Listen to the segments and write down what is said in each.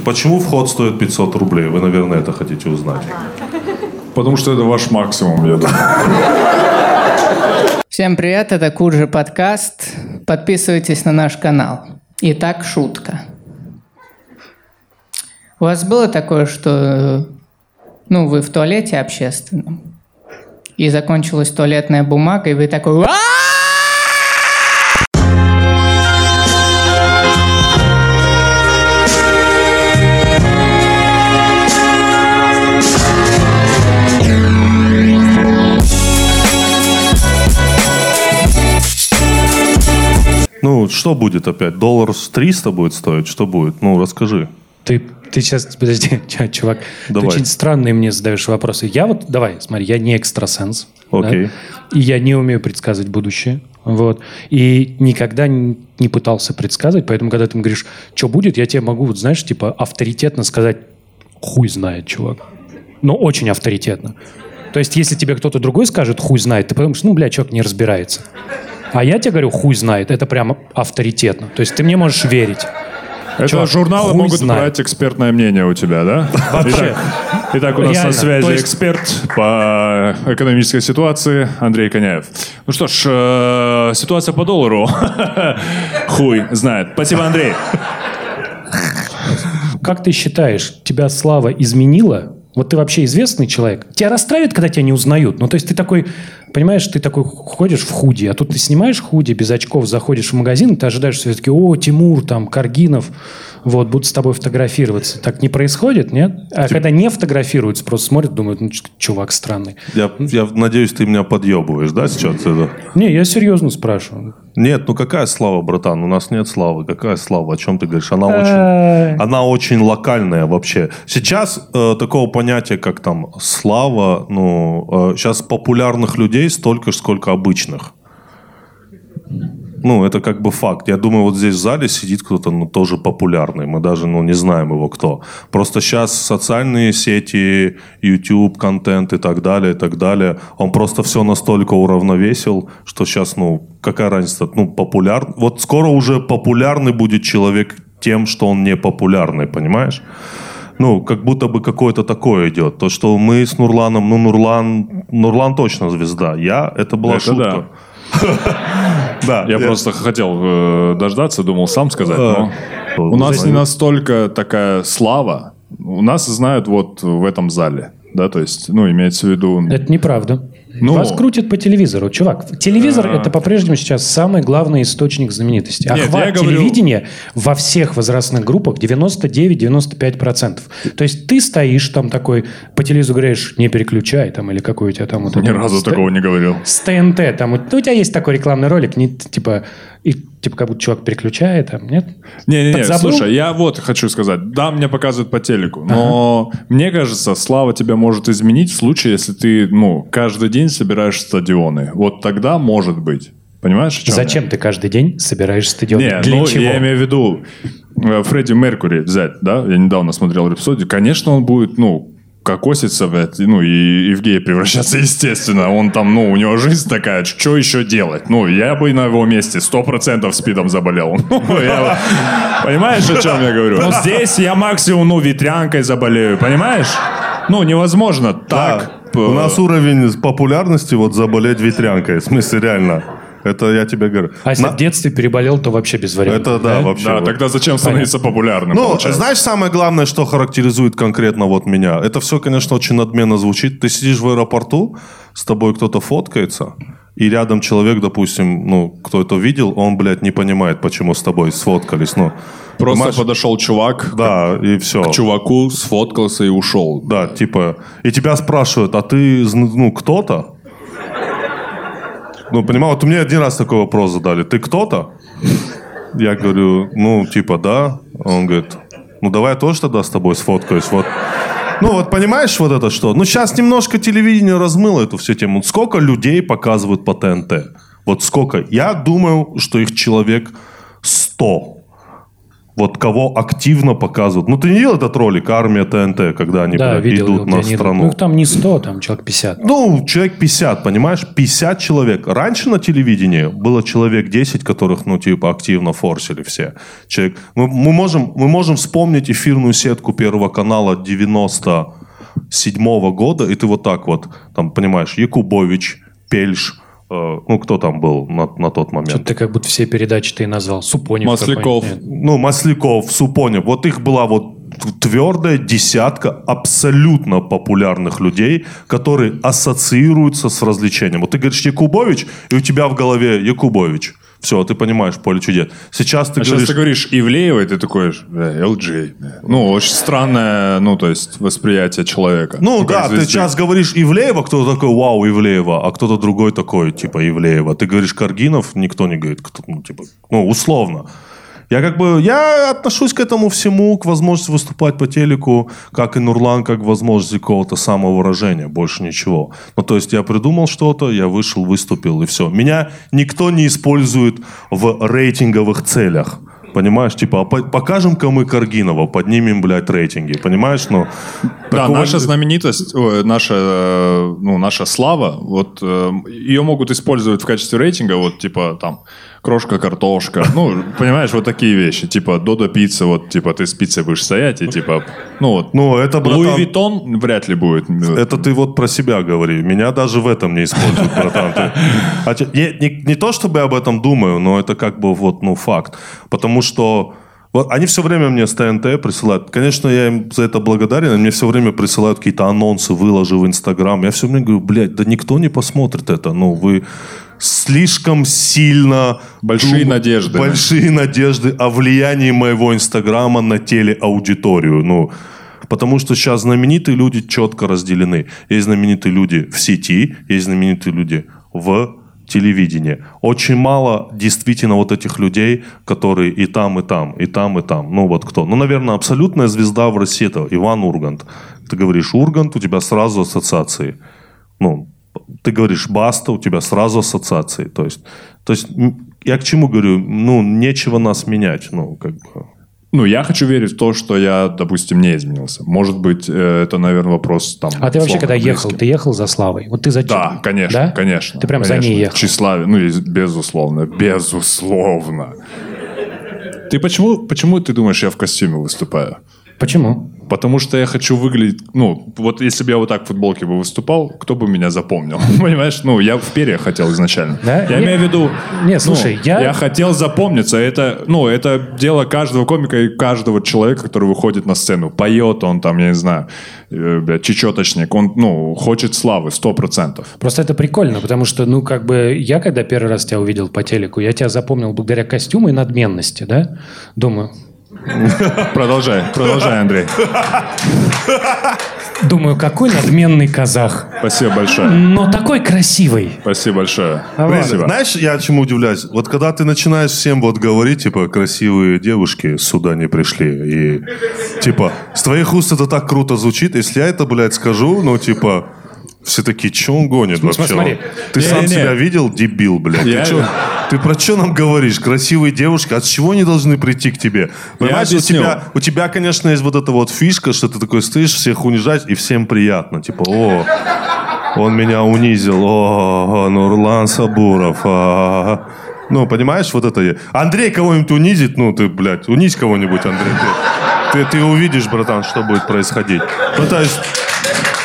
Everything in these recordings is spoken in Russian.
Почему вход стоит 500 рублей? Вы, наверное, это хотите узнать. Потому что это ваш максимум, я думаю. Всем привет, это Куджи подкаст. Подписывайтесь на наш канал. Итак, шутка. У вас было такое, что ну, вы в туалете общественном, и закончилась туалетная бумага, и вы такой «А-а-а!» Что будет опять? Доллар с 300 будет стоить? Что будет? Ну, расскажи. Ты, ты сейчас, подожди, чувак, Давай. ты очень странные мне задаешь вопросы. Я вот, давай, смотри, я не экстрасенс. Окей. да, и я не умею предсказывать будущее. Вот. И никогда не пытался предсказывать, поэтому, когда ты мне говоришь, что будет, я тебе могу, вот, знаешь, типа авторитетно сказать, хуй знает, чувак. Но очень авторитетно. То есть, если тебе кто-то другой скажет, хуй знает, ты подумаешь, ну, бля, человек не разбирается. А я тебе говорю, хуй знает, это прямо авторитетно. То есть, ты мне можешь верить. Это Чувак, журналы хуй могут знает. брать экспертное мнение у тебя, да? Вообще. Итак, итак, у нас Реально. на связи есть- эксперт по экономической ситуации Андрей Коняев. Ну что ж, э, ситуация по доллару. Хуй знает. Спасибо, Андрей. Как ты считаешь, тебя слава изменила? Вот ты вообще известный человек. Тебя расстраивает, когда тебя не узнают? Ну, то есть ты такой, понимаешь, ты такой ходишь в худи, а тут ты снимаешь худи без очков, заходишь в магазин, ты ожидаешь все-таки, о, Тимур, там, Каргинов, вот, будут с тобой фотографироваться. Так не происходит, нет? А когда не фотографируются, просто смотрят, думают, ну, чувак странный. Я, я надеюсь, ты меня подъебываешь, да, сейчас? Это? Не, я серьезно спрашиваю. Нет, ну какая слава, братан? У нас нет славы. Какая слава? О чем ты говоришь? Она Э. очень, она очень локальная вообще. Сейчас э, такого понятия, как там слава, ну, сейчас популярных людей столько же, сколько обычных. Ну, это как бы факт. Я думаю, вот здесь в зале сидит кто-то, ну, тоже популярный. Мы даже, ну, не знаем его кто. Просто сейчас социальные сети, YouTube, контент и так далее, и так далее, он просто все настолько уравновесил, что сейчас, ну, какая разница? Ну, популяр... Вот скоро уже популярный будет человек тем, что он не популярный, понимаешь? Ну, как будто бы какое-то такое идет. То, что мы с Нурланом, ну, Нурлан, Нурлан точно звезда. Я, это была Это шутка. Да, Я просто хотел э, дождаться, думал сам сказать, но у нас не настолько такая слава. У нас знают вот в этом зале, да, то есть, ну, имеется в виду... Это неправда. Ну. Вас крутят по телевизору. Чувак, телевизор это по-прежнему сейчас самый главный источник знаменитости. Нет, Охват говорю- телевидения во всех возрастных группах 99-95%. То есть ты стоишь там такой, по телевизору говоришь, не переключай там, или какой у тебя там вот Ни разу вот такого не говорил. с ТНТ, там, у тебя есть такой рекламный ролик, не, типа, и, типа, как будто чувак переключает, там, нет? Не-не-не, Подзабыл? слушай, я вот хочу сказать. Да, мне показывают по телеку, но мне кажется, слава тебя может изменить в случае, если ты, ну, каждый день собираешь стадионы. Вот тогда может быть. Понимаешь, о чем я? Зачем ты каждый день собираешь стадион? Не, Для ну, чего? я имею в виду э, Фредди Меркури взять, да? Я недавно смотрел эпизоде. Конечно, он будет, ну, кокоситься, блядь, ну, и, гея превращаться, естественно. Он там, ну, у него жизнь такая, что еще делать? Ну, я бы на его месте сто процентов спидом заболел. Ну, Понимаешь, о чем я говорю? Ну, здесь я максимум, ну, ветрянкой заболею, понимаешь? Ну, невозможно так. У нас уровень популярности вот заболеть ветрянкой. В смысле, реально. Это я тебе говорю. А если На- в детстве переболел, то вообще без вариантов. Это да, вообще. Да, вот. тогда зачем становиться популярным? Ну, получается? знаешь, самое главное, что характеризует конкретно вот меня? Это все, конечно, очень надменно звучит. Ты сидишь в аэропорту, с тобой кто-то фоткается, и рядом человек, допустим, ну, кто это видел, он, блядь, не понимает, почему с тобой сфоткались. Ну, Просто понимаешь? подошел чувак Да, и все. к чуваку, сфоткался и ушел. Да, типа, и тебя спрашивают, а ты, ну, кто-то? Ну, понимаю, вот мне один раз такой вопрос задали. Ты кто-то? Я говорю, ну, типа, да. Он говорит, ну, давай я тоже тогда с тобой сфоткаюсь. Вот. Ну, вот понимаешь вот это что? Ну, сейчас немножко телевидение размыло эту всю тему. Сколько людей показывают по ТНТ? Вот сколько? Я думаю, что их человек 100. Вот кого активно показывают. Ну, ты не видел этот ролик «Армия ТНТ», когда они Да, блядь, видел. идут на страну? Ну, их там не 100, там человек 50. Ну, человек 50, понимаешь? 50 человек. Раньше на телевидении было человек 10, которых, ну, типа, активно форсили все. Человек... Мы, мы, можем, мы можем вспомнить эфирную сетку Первого канала 97 года, и ты вот так вот, там, понимаешь, Якубович, Пельш, ну, кто там был на, на тот момент? Что-то ты как будто все передачи ты назвал. Супонев Масляков. ну, Масляков, Супонев, вот их была вот твердая десятка абсолютно популярных людей, которые ассоциируются с развлечением. Вот ты говоришь Якубович, и у тебя в голове Якубович. Все, ты понимаешь, поле чудес. Сейчас ты А сейчас говоришь... ты говоришь Ивлеева, и ты такой, да, LG. да. Ну, очень странное, ну, то есть, восприятие человека. Ну как да, ты сейчас говоришь Ивлеева, кто-то такой, вау, Ивлеева, а кто-то другой такой, типа Ивлеева. Ты говоришь Каргинов, никто не говорит, кто, ну, типа, ну, условно. Я как бы, я отношусь к этому всему, к возможности выступать по телеку, как и Нурлан, как к возможности какого-то самовыражения, больше ничего. Ну, то есть я придумал что-то, я вышел, выступил, и все. Меня никто не использует в рейтинговых целях. Понимаешь, типа, а по- покажем-ка мы Каргинова, поднимем, блядь, рейтинги, понимаешь, ну... Да, такого- наша знаменитость, ой, наша, э, ну, наша слава, вот э, ее могут использовать в качестве рейтинга, вот типа там крошка картошка, ну, понимаешь, вот такие вещи, типа Додо пицца, вот типа ты с пиццей будешь стоять и типа, ну вот, Ну, это, братан, Луи Виттон вряд ли будет. Это ты вот про себя говори. Меня даже в этом не используют, братан. Ты- А не, не- не то, чтобы я об этом думаю, но это как бы вот, ну, факт. Потому что вот они все время мне с ТНТ присылают. Конечно, я им за это благодарен. Они мне все время присылают какие-то анонсы, выложи в Инстаграм. Я все время говорю, блядь, да никто не посмотрит это. Ну, вы слишком сильно... Большие дум- надежды. Большие надежды о влиянии моего Инстаграма на телеаудиторию. Ну, Потому что сейчас знаменитые люди четко разделены. Есть знаменитые люди в сети, есть знаменитые люди в телевидении. Очень мало действительно вот этих людей, которые и там, и там, и там, и там. Ну вот кто? Ну, наверное, абсолютная звезда в России это Иван Ургант. Ты говоришь Ургант, у тебя сразу ассоциации. Ну, ты говоришь Баста, у тебя сразу ассоциации. То есть, то есть я к чему говорю? Ну, нечего нас менять. Ну, как бы... Ну, я хочу верить в то, что я, допустим, не изменился. Может быть, э, это, наверное, вопрос там... А ты вообще, когда ехал, близкий. ты ехал за Славой? Вот ты зачем? Да, конечно, Да? конечно. Ты прям за конечно. ней ехал? Тщеславие, ну, безусловно, безусловно. Ты почему, почему ты думаешь, я в костюме выступаю? Почему? Потому что я хочу выглядеть... Ну, вот если бы я вот так в футболке бы выступал, кто бы меня запомнил? Понимаешь? Ну, я в перьях хотел изначально. Да? Я Не- имею в виду... Не, слушай, ну, я- Я хотел запомниться. Это, ну, это дело каждого комика и каждого человека, который выходит на сцену. Поет он там, я не знаю, э, чечеточник. Он, ну, хочет славы, сто процентов. Просто это прикольно, потому что, ну, как бы, я когда первый раз тебя увидел по телеку, я тебя запомнил благодаря костюму и надменности, да? Думаю, Продолжай, продолжай, Андрей. думаю, какой надменный казах, Спасибо большое. но такой красивый. Спасибо большое. Блин, Спасибо. Знаешь, я чему удивляюсь? Вот когда ты начинаешь всем вот говорить, типа, красивые девушки сюда не пришли, и, типа, с твоих уст это так круто звучит, если я это, блядь, скажу, ну, типа, все такие, что он гонит вообще? смотри. Ты сам Не-не-не. себя видел, дебил, блядь? Я- Ты, чё- ты про что нам говоришь? Красивые девушки, от чего они должны прийти к тебе? Понимаешь, у тебя, у тебя, конечно, есть вот эта вот фишка, что ты такой стоишь, всех унижать, и всем приятно. Типа, о, он меня унизил. О, Нурлан Сабуров. а. Ну, понимаешь, вот это... Андрей кого-нибудь унизит, ну, ты, блядь, унизь кого-нибудь, Андрей. Ты, ты, ты увидишь, братан, что будет происходить. Ну, то есть...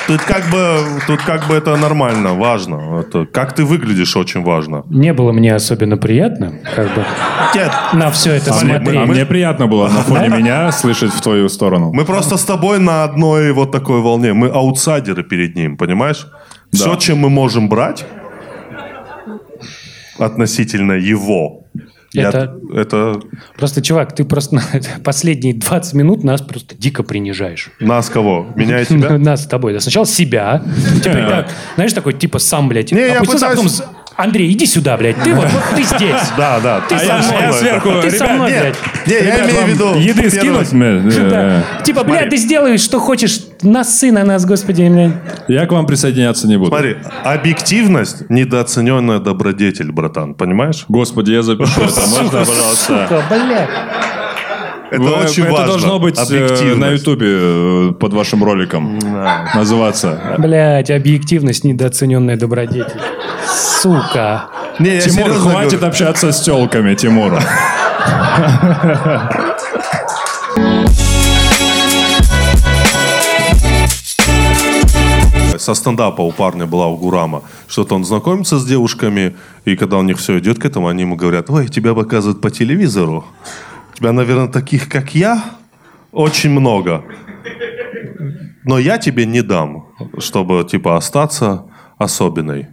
Тут как бы, тут как бы это нормально, важно. Это, как ты выглядишь, очень важно. Не было мне особенно приятно, как бы, Нет, на все это Смотри, смотреть. А мне приятно было на фоне меня слышать в твою сторону. Мы просто с тобой на одной вот такой волне. Мы аутсайдеры перед ним, понимаешь? Все, чем мы можем брать относительно его, я- Это- это Просто, чувак, ты просто последние 20 минут нас просто дико принижаешь. нас кого? Меня и тебя? Нас с тобой. Да, Сначала себя. Знаешь, такой, типа, сам, блядь, Не, я а пытаюсь- Андрей, иди сюда, блядь. Ты вот, вот ты здесь. Да, да. Ты А со я- мной. я сверху, Ты со мной, Нет, блядь. не, я имею в виду... Еды скинуть? Да. э, Типа, блядь, ты сделаешь, что хочешь. Носы на нас, господи, блядь. Я к вам присоединяться не буду. Смотри, объективность – недооцененная добродетель, братан, понимаешь? Господи, я запишу это. Можно, пожалуйста? Сука, блядь. Это Вы- очень это важно. должно быть э, на Ютубе э, под вашим роликом называться. Блять, объективность недооцененная добродетель. Сука. Не, я Тимур, хватит говорю. общаться с телками, Тимур. Со стендапа у парня была у Гурама. Что-то он знакомится с девушками, и когда у них все идет к этому, они ему говорят, ой, тебя показывают по телевизору. Тебя, наверное, таких, как я, очень много. Но я тебе не дам, чтобы, типа, остаться особенной.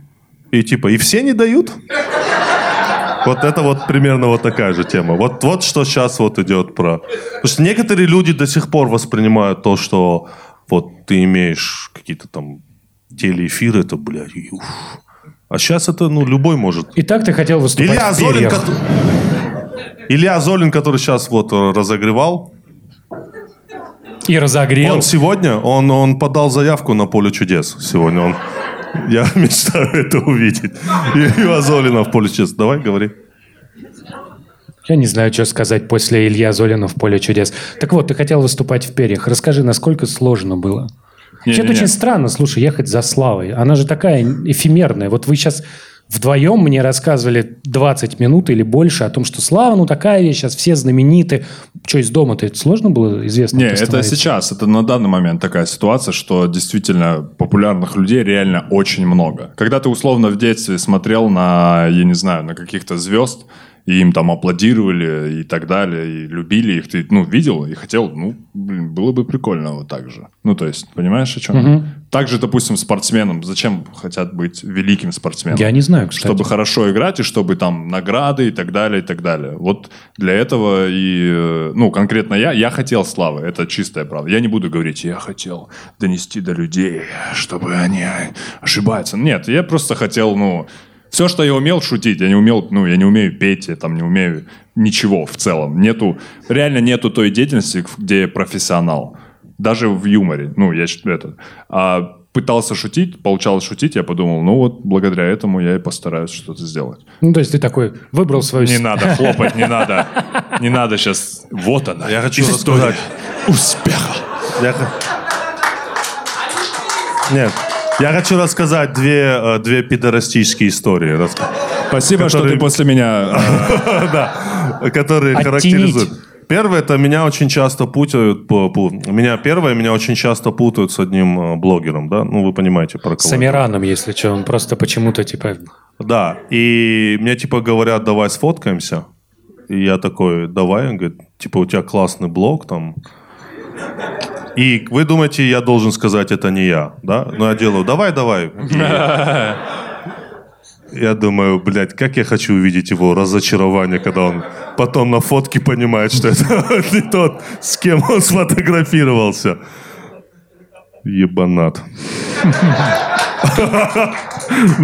И, типа, и все не дают? Вот это вот примерно вот такая же тема. Вот, вот что сейчас вот идет про... Потому что некоторые люди до сих пор воспринимают то, что вот ты имеешь какие-то там телеэфиры, это, блядь, уф. А сейчас это, ну, любой может. И так ты хотел выступать Илья в кото- Илья Золин, который сейчас вот э, разогревал, И разогрел. он сегодня, он, он подал заявку на поле чудес сегодня. Он, я мечтаю это увидеть. Илья Золина в поле чудес. Давай, говори. Я не знаю, что сказать после Илья Золина в «Поле чудес». Так вот, ты хотел выступать в перьях. Расскажи, насколько сложно было? Вообще-то очень странно, слушай, ехать за Славой. Она же такая эфемерная. Вот вы сейчас вдвоем мне рассказывали 20 минут или больше о том, что Слава, ну такая вещь, сейчас все знамениты. Что, из дома-то это сложно было известно? Не, это сейчас, это на данный момент такая ситуация, что действительно популярных людей реально очень много. Когда ты условно в детстве смотрел на, я не знаю, на каких-то звезд, и им там аплодировали и так далее, и любили их, ты, ну, видел и хотел, ну, блин, было бы прикольно вот так же. Ну, то есть, понимаешь, о чем? Так же, допустим, спортсменам. Зачем хотят быть великим спортсменом? Я не знаю, кстати. Чтобы хорошо играть, и чтобы там награды и так далее, и так далее. Вот для этого и, э, ну, конкретно я, я хотел славы, это чистая правда. Я не буду говорить, я хотел донести до людей, чтобы они ошибаются. Нет, я просто хотел, ну, все, что я умел шутить, я не умел, ну, я не умею петь, я там не умею ничего в целом. Нету, реально нету той деятельности, где я профессионал. Даже в юморе. Ну, я считаю это. А пытался шутить, получалось шутить, я подумал, ну вот, благодаря этому я и постараюсь что-то сделать. Ну, то есть ты такой выбрал свою... Не надо хлопать, не надо. Не надо сейчас. Вот она. Я хочу рассказать. Успеха. Нет. Я хочу рассказать две, э, две пидорастические истории, Спасибо, что Который- ты после меня... э, да, которые характеризуют. Первое, это меня очень часто путают, по, по- меня первое, меня очень часто путают с одним э, блогером, да, ну вы понимаете про кого. С Амираном, если что, он просто почему-то типа... Да, и мне типа говорят, давай сфоткаемся. И я такой, давай, он говорит, типа у тебя классный блог там. И вы думаете, я должен сказать, это не я, да? Но я делаю, давай, давай. Я думаю, блядь, как я хочу увидеть его разочарование, когда он потом на фотке понимает, что это не тот, с кем он сфотографировался. Ебанат.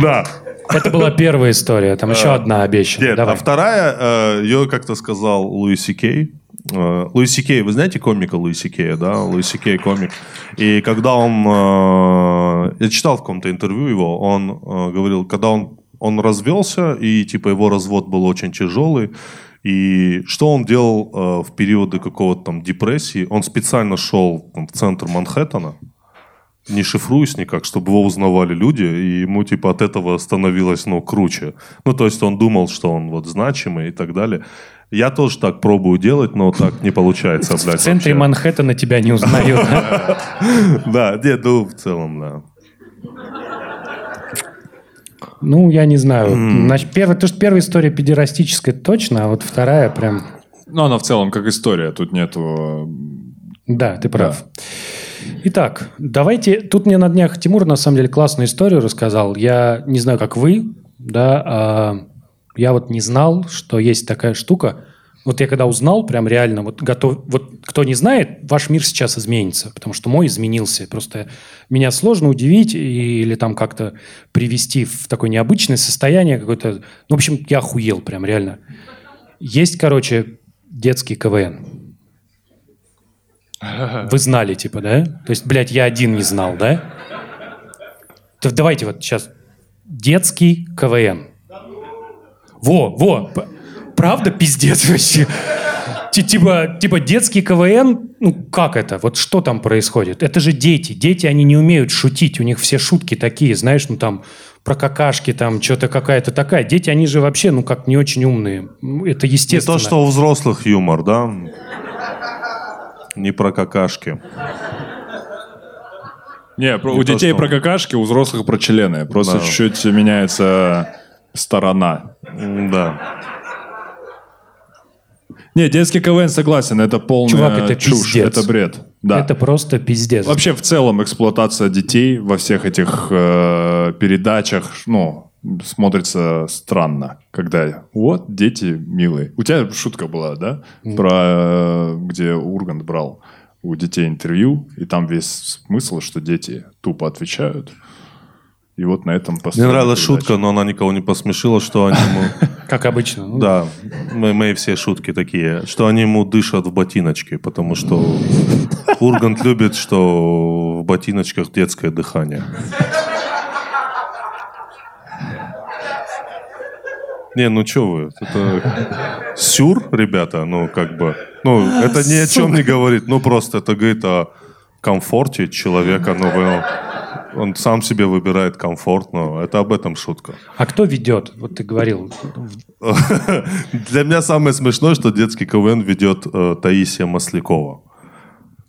Да. Это была первая история, там еще одна обещана. Нет, а вторая, э, ее как-то сказал Луи Си Кей. Э, Луи Си Кей, вы знаете комика Луи Си Кея, да? Луи Си Кей комик. И когда он... э, Я читал в каком-то интервью его, он э, говорил, когда он, он развелся, и типа его развод был очень тяжелый, и что он делал в периоды какого-то там депрессии? Он специально шел там, в центр Манхэттена, не шифруясь никак, чтобы его узнавали люди, и ему типа от этого становилось, ну, круче. Ну, то есть он думал, что он вот значимый и так далее. Я тоже так пробую делать, но так не получается, В блядь, центре вообще. Манхэттена тебя не узнают. Да, нет, ну, в целом, да. Ну, я не знаю. Значит, первая, то, что первая история педерастическая точно, а вот вторая прям... Ну, она в целом как история, тут нету... Да, ты прав. Итак, давайте... Тут мне на днях Тимур, на самом деле, классную историю рассказал. Я не знаю, как вы, да, а я вот не знал, что есть такая штука. Вот я когда узнал, прям реально, вот готов... Вот кто не знает, ваш мир сейчас изменится, потому что мой изменился. Просто меня сложно удивить и- или там как-то привести в такое необычное состояние какое-то... Ну, в общем, я охуел прям реально. Есть, короче, детский КВН. Вы знали, типа, да? То есть, блядь, я один не знал, да? Давайте вот сейчас. Детский КВН. Во, во. Правда пиздец вообще? Ти- Типа, типа детский КВН, ну как это? Вот что там происходит? Это же дети. Дети, они не умеют шутить. У них все шутки такие, знаешь, ну там про какашки, там что-то какая-то такая. Дети, они же вообще, ну как не очень умные. Это Не естественно. то, что у взрослых юмор, да? Не про какашки. Не, про- Не у то, детей что- про какашки, у взрослых про члены. Просто Да. чуть-чуть меняется сторона. Да. Не, детский КВН согласен, это полная Чувак, это чушь, пиздец. это бред. Да. Это просто пиздец. Вообще, в целом, эксплуатация детей во всех этих э, передачах, ну, смотрится странно, когда вот дети милые. У тебя шутка была, да? Про э, где Ургант брал у детей интервью, и там весь смысл, что дети тупо отвечают. И вот на этом Мне нравилась передача. шутка, но она никого не посмешила, что они ему... Как обычно. Ну, Да, мы- мои все шутки такие, что они ему дышат в ботиночки, потому что Ургант любит, что в ботиночках детское дыхание. Не, ну что вы, это сюр, ребята, ну как бы, ну это ни о чем не говорит, ну просто это говорит о комфорте человека, ну вы- он сам себе выбирает комфорт, но это об этом шутка. А кто ведет? Вот ты говорил. Для меня самое смешное, что детский КВН ведет э, Таисия Маслякова.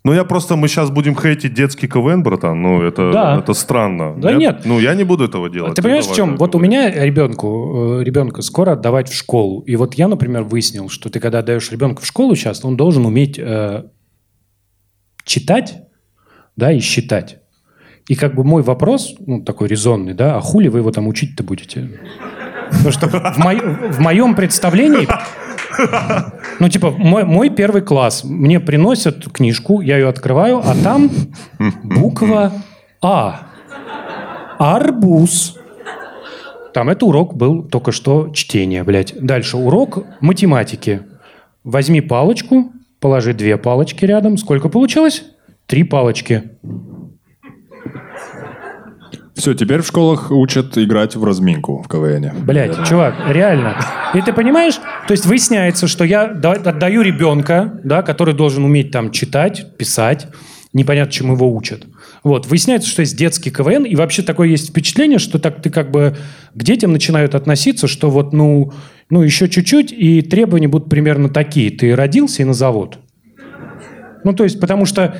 Ну, я просто, мы сейчас будем хейтить детский КВН, братан, ну, это, Да. это странно. Да нет. Ну, я не буду этого делать. Ты понимаешь, в чем? Вот у меня ребенку, э, ребенка скоро отдавать в школу. И вот я, например, выяснил, что ты когда отдаешь ребенка в школу сейчас, он должен уметь э, читать, да, и считать. И как бы мой вопрос, ну, такой резонный, да, а хули вы его там учить-то будете? Потому что в, мо- в моем представлении, ну, типа, мой, мой первый класс, мне приносят книжку, я ее открываю, а там буква А. Арбуз. Там это урок был только что чтение, блядь. Дальше урок математики. Возьми палочку, положи две палочки рядом. Сколько получилось? Три палочки. Все, теперь в школах учат играть в разминку в КВН. Блядь, чувак, реально. И ты понимаешь, то есть выясняется, что я да- отдаю ребенка, да, который должен уметь там читать, писать, непонятно, чему его учат. Вот, выясняется, что есть детский КВН, и вообще такое есть впечатление, что так ты как бы к детям начинают относиться, что вот, ну, ну еще чуть-чуть, и требования будут примерно такие. Ты родился и на завод. Ну, то есть, потому что,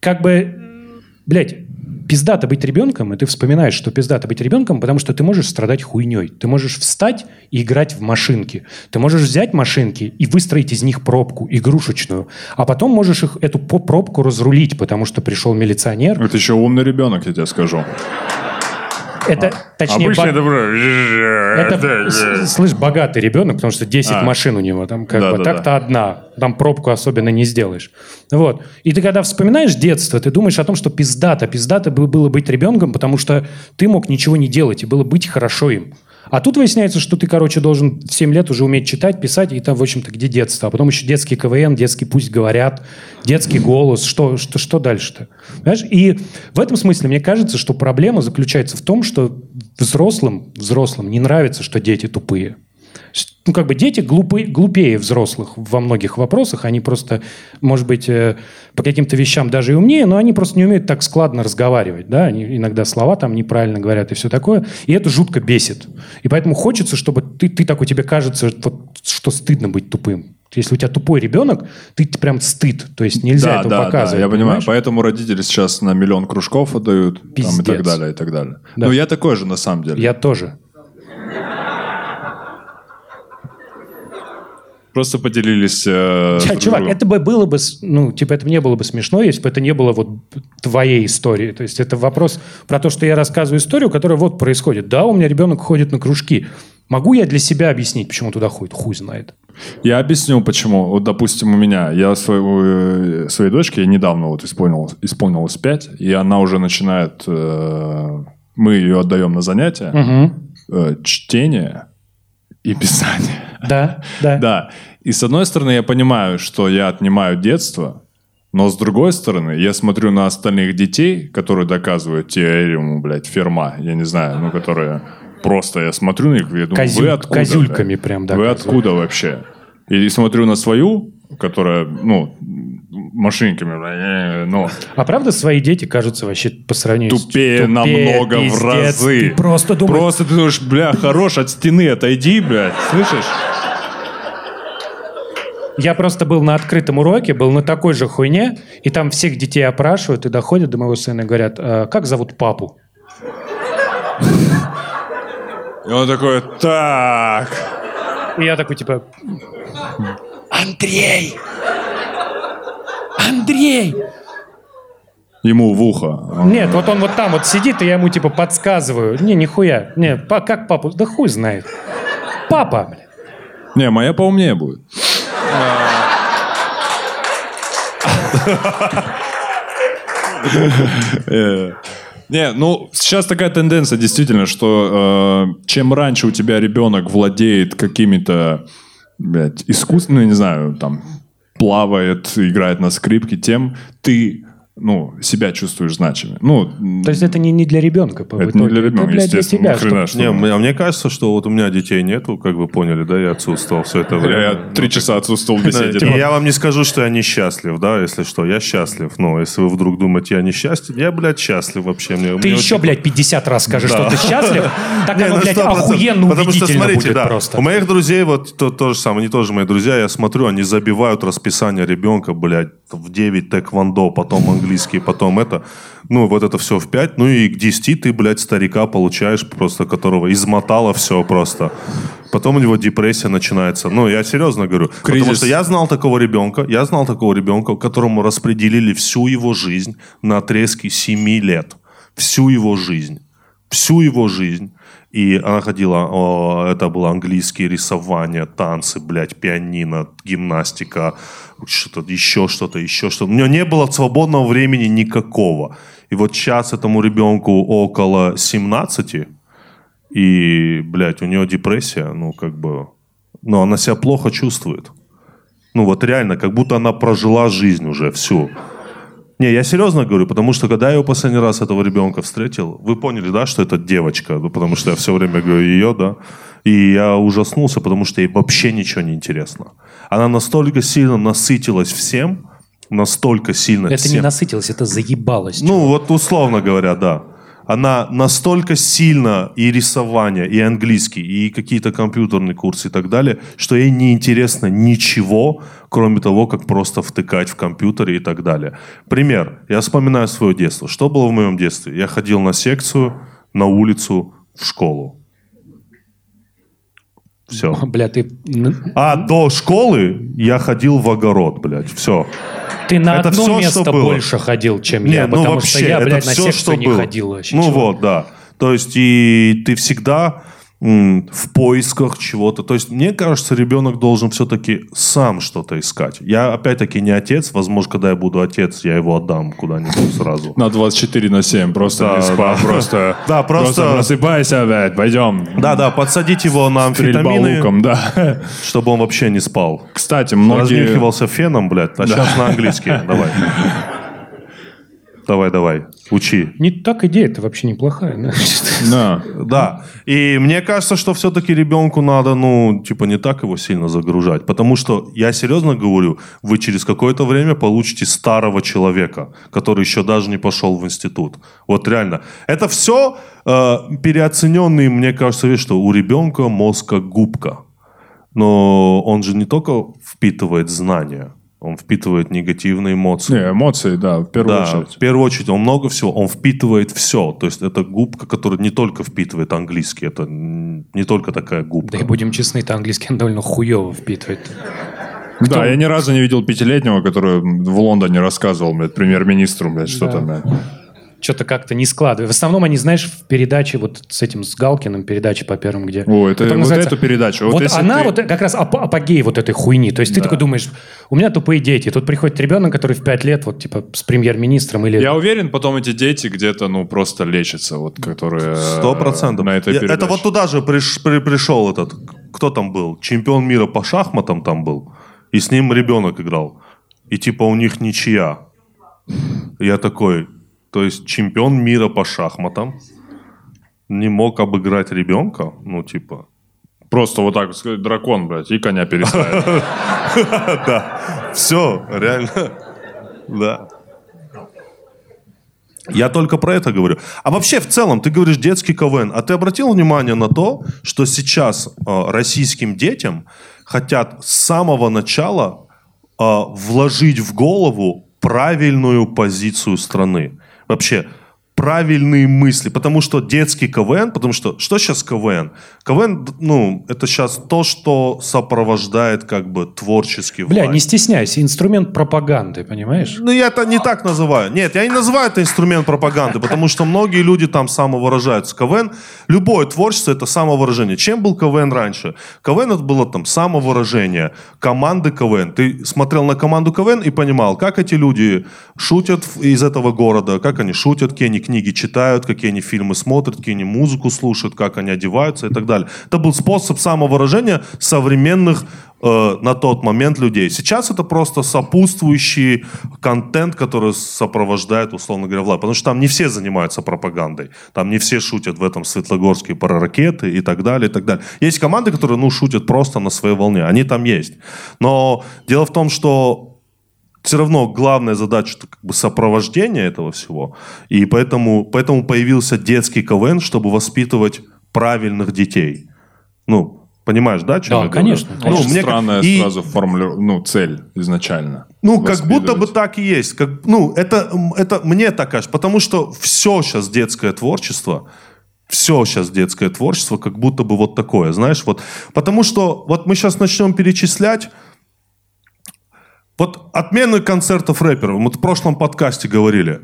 как бы, блядь, пиздато быть ребенком, и ты вспоминаешь, что пиздато быть ребенком, потому что ты можешь страдать хуйней. Ты можешь встать и играть в машинки. Ты можешь взять машинки и выстроить из них пробку игрушечную, а потом можешь их, эту пробку разрулить, потому что пришел милиционер. Это еще умный ребенок, я тебе скажу. Это, точнее, Обычно ба- это... про- это, слышь, богатый ребенок, потому что 10 А. машин у него, там как Да, бы да, так-то да. одна, там пробку особенно не сделаешь. Вот. И ты когда вспоминаешь детство, ты думаешь о том, что пиздато, пиздато бы- было быть ребенком, потому что ты мог ничего не делать, и было быть хорошо им. А тут выясняется, что ты, короче, должен в 7 лет уже уметь читать, писать, и там, в общем-то, где детство? А потом еще детский КВН, детский пусть говорят, детский голос. Что, что, что дальше-то? Понимаешь? И в этом смысле мне кажется, что проблема заключается в том, что взрослым, взрослым не нравится, что дети тупые. Ну, как бы дети глупы, глупее взрослых во многих вопросах. Они просто, может быть, э, по каким-то вещам даже и умнее, но они просто не умеют так складно разговаривать. Да? Они иногда слова там неправильно говорят и все такое. И это жутко бесит. И поэтому хочется, чтобы ты, ты такой, тебе кажется, вот, что стыдно быть тупым. Если у тебя тупой ребенок, ты прям стыд. То есть нельзя Да, этого да, да, показывать. я понимаю. понимаешь? Поэтому родители сейчас на миллион кружков отдают там, и так далее, и так далее. Да. Ну, я такой же, на самом деле. Я тоже. Просто поделились... э, Ча- Чувак, другом. это бы было бы, ну, типа, это не было бы смешно, если бы это не было вот твоей истории. То есть это вопрос про то, что я рассказываю историю, которая вот происходит. Да, у меня ребенок ходит на кружки. Могу я для себя объяснить, почему туда ходит? Хуй знает. Я объясню, почему. Вот, допустим, у меня, я своего, э, своей дочке я недавно вот исполнил, исполнилось 5, и она уже начинает, э, мы ее отдаем на занятия, э, чтение и писание. Да, да. Да. И с одной стороны, я понимаю, что я отнимаю детство, но с другой стороны, я смотрю на остальных детей, которые доказывают теорему, блядь, Ферма, я не знаю, ну, которые просто, я смотрю на них, я думаю, Козюль- вы откуда? козюльками блядь? прям Вы доказывают. откуда вообще? И смотрю на свою которая, ну, машинками, ну, А правда свои дети кажутся вообще по сравнению с... тупее намного в пиздец. разы. Ты просто думаешь... Просто ты думаешь, бля, хорош, от стены отойди, блядь, слышишь? Я просто был на открытом уроке, был на такой же хуйне, и там всех детей опрашивают, и доходят до моего сына и говорят, «А как зовут папу? И он такой, так, И я такой, типа, Андрей! Андрей! ему в ухо. Нет, вот он вот там вот сидит, и я ему типа подсказываю. Не, нихуя. Не, па- как папу? Да хуй знает. Папа, бля. Не, моя поумнее будет. Э, Не, ну, сейчас такая тенденция, действительно, что э, чем раньше у тебя ребенок владеет какими-то, блядь, искусственными, ну, не знаю, там, плавает, играет на скрипке, тем ты, ну, себя чувствуешь значимым. Ну, То есть это не, не для ребенка. по- это не для ребенка, Это, блядь, для естественно. Нахрена, что- что- Не, мне- а мне кажется, что вот у меня детей нету, как вы поняли, да, я отсутствовал все это время. Я три часа отсутствовал в беседе. я вам не скажу, что я несчастлив, да, если что, я счастлив. Но если вы вдруг думаете, я несчастлив, я, блядь, счастлив вообще. Мне, Ты еще, блядь, 50 раз скажешь, что ты счастлив, так оно, ну, блядь, 100%. охуенно Потому что, убедительно смотрите, будет да, просто. У моих друзей вот то, то же самое, они тоже мои друзья, я смотрю, они забивают расписание ребенка, блядь, в 9 тэквондо, потом английский, потом это. Ну, вот это все в 5. Ну и к 10 ты, блядь, старика получаешь, просто которого измотало все просто. Потом у него депрессия начинается. Ну, я серьезно говорю. Потому Кризис. что я знал такого ребенка, я знал такого ребенка, которому распределили всю его жизнь на отрезки 7 лет. Всю его жизнь. Всю его жизнь. И она ходила, о, это было английские рисование, танцы, блядь, пианино, гимнастика, что-то еще, что-то еще, что-то. У нее не было свободного времени никакого. И вот сейчас этому ребенку около 17, и, блядь, у нее депрессия, ну, как бы... Ну, она себя плохо чувствует. Ну, вот реально, как будто она прожила жизнь уже всю. Не, я серьезно говорю, потому что когда я его последний раз этого ребенка встретил, вы поняли, да, что это девочка, ну, потому что я все время говорю ее, да, и я ужаснулся, потому что ей вообще ничего не интересно. Она настолько сильно насытилась всем, настолько сильно Это всем. не насытилось, это заебалось. Ну, вот условно говоря, да. Она настолько сильно и рисование, и английский, и какие-то компьютерные курсы и так далее, что ей не интересно ничего, кроме того, как просто втыкать в компьютере и так далее. Пример. Я вспоминаю свое детство. Что было в моем детстве? Я ходил на секцию, на улицу, в школу. Все. Бля, ты, А до школы я ходил в огород, блядь. Все. ты на Это одно всё, место больше ходил, чем Не, я, ну потому вообще, что я, это блядь, на всё, секцию что не было. ходил вообще. Ну Чего? вот, да. То есть и ты всегда в поисках чего-то. То есть мне кажется, ребенок должен все-таки сам что-то искать. Я опять-таки не отец. Возможно, когда я буду отец, я его отдам куда-нибудь сразу. На 24 на 7, просто Да, не спал, да. просто... Да, просто- просыпайся, блядь, пойдем. Да-да, подсадить его на амфетамины, луком, да. чтобы он вообще не спал. Кстати, многие... Разнюхивался феном, блядь. А сейчас на английский. Давай. Давай, давай. Учи. Не так идея-то вообще неплохая. да. Да. Да. И мне кажется, что все-таки ребенку надо, ну, типа, не так его сильно загружать. Потому что, я серьезно говорю, вы через какое-то время получите старого человека, который еще даже не пошел в институт. Вот реально. Это все э, переоцененные, мне кажется, вещи, что у ребенка мозг как губка. Но он же не только впитывает знания, он впитывает негативные эмоции. Не, эмоции, да, в первую Да, очередь. в первую очередь, он много всего, он впитывает все. То есть это губка, которая не только впитывает английский, это не только такая губка. Да и будем честны, это английский он довольно хуево впитывает. Да, я ни разу не видел пятилетнего, который в Лондоне рассказывал, блядь, премьер-министру, блядь, что-то, блядь. Что-то как-то не складывает. В основном они, знаешь, в передаче вот с этим, с Галкиным, передаче по первым, где... О, это- вот эту передачу. Вот Вот, она ты- вот как раз ап- апогей вот этой хуйни. То есть ты такой думаешь, у меня тупые дети. Тут приходит ребенок, который в пять лет вот типа с премьер-министром или... Я уверен, потом эти дети где-то, ну, просто лечатся, вот, которые... Сто процентов. На этой Я- передаче. Это вот туда же приш- при- пришел этот, кто там был? Чемпион мира по шахматам там был. И с ним ребенок играл. И типа у них ничья. Я такой, то есть чемпион мира по шахматам не мог обыграть ребенка? Ну, типа... Просто вот так сказать, дракон, блядь, и коня переставить. Да. Все, реально. Да. Я только про это говорю. А вообще, в целом, ты говоришь детский КВН. А ты обратил внимание на то, что сейчас э, российским детям хотят с самого начала э, вложить в голову правильную позицию страны? Вообще, правильные мысли, потому что детский КВН, потому что что сейчас КВН? КВН, ну, это сейчас то, что сопровождает как бы творческий Бля, власть. не стесняйся, инструмент пропаганды, понимаешь? Ну, я это не так называю. Нет, я не называю это инструмент пропаганды, потому что многие люди там самовыражаются. КВН, любое творчество – это самовыражение. Чем был КВН раньше? КВН это было там самовыражение, команды КВН. Ты смотрел на команду КВН и понимал, как эти люди шутят из этого города, как они шутят, какие они книги читают, какие они фильмы смотрят, какие они музыку слушают, как они одеваются и так далее. Это был способ самовыражения современных э, на тот момент людей. Сейчас это просто сопутствующий контент, который сопровождает, условно говоря, власть. Потому что там не все занимаются пропагандой. Там не все шутят в этом Светлогорске про ракеты и так далее, и так далее. Есть команды, которые, ну, шутят просто на своей волне. Они там есть. Но дело в том, что все равно главная задача это как бы сопровождение этого всего. И поэтому, поэтому появился детский КВН, чтобы воспитывать правильных детей. Ну, понимаешь, да, чем Да, я говорю? конечно. Ну, Очень мне странная ка- и- сразу формуля, ну, цель изначально. ну, как будто бы так и есть. Как, ну, это, это мне так кажется. Потому что все сейчас детское творчество, все сейчас детское творчество, как будто бы вот такое, знаешь, вот. Потому что вот мы сейчас начнем перечислять вот отмены концертов рэперов. Мы в прошлом подкасте говорили.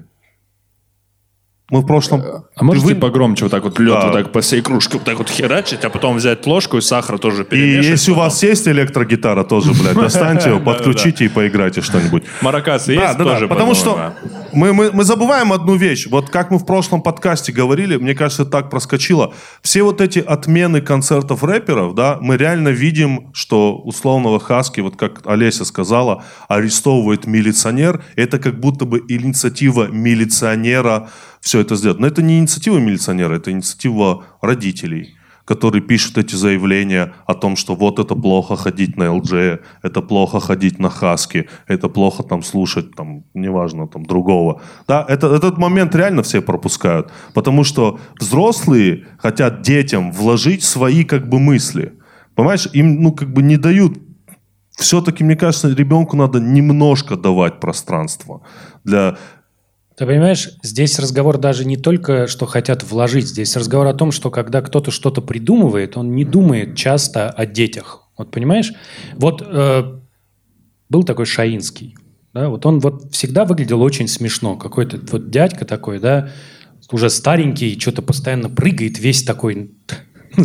Мы в прошлом... А можете Вы- погромче вот так вот лед Да. вот так по всей кружке вот так вот херачить, а потом взять ложку и сахар тоже И перемешать? если у вас есть электрогитара, тоже, блядь, достаньте его, подключите и поиграйте что-нибудь. Маракасы есть тоже, потому что мы, мы, мы забываем одну вещь. Вот как мы в прошлом подкасте говорили, мне кажется, так проскочило. Все вот эти отмены концертов рэперов, да, мы реально видим, что условного Хаски, вот как Олеся сказала, арестовывает милиционер. Это как будто бы инициатива милиционера все это сделать. Но это не инициатива милиционера, это инициатива родителей которые пишут эти заявления о том, что вот это плохо ходить на ЛД, это плохо ходить на Хаски, это плохо там слушать, там, неважно, там, другого. Да, это, этот момент реально все пропускают, потому что взрослые хотят детям вложить свои как бы мысли. Понимаешь, им, ну, как бы не дают все-таки, мне кажется, ребенку надо немножко давать пространство для Ты понимаешь, здесь разговор даже не только, что хотят вложить, здесь разговор о том, что когда кто-то что-то придумывает, он не думает часто о детях. Вот понимаешь? Вот э, был такой Шаинский, да, вот он вот всегда выглядел очень смешно, какой-то вот дядька такой, да, уже старенький, что-то постоянно прыгает, весь такой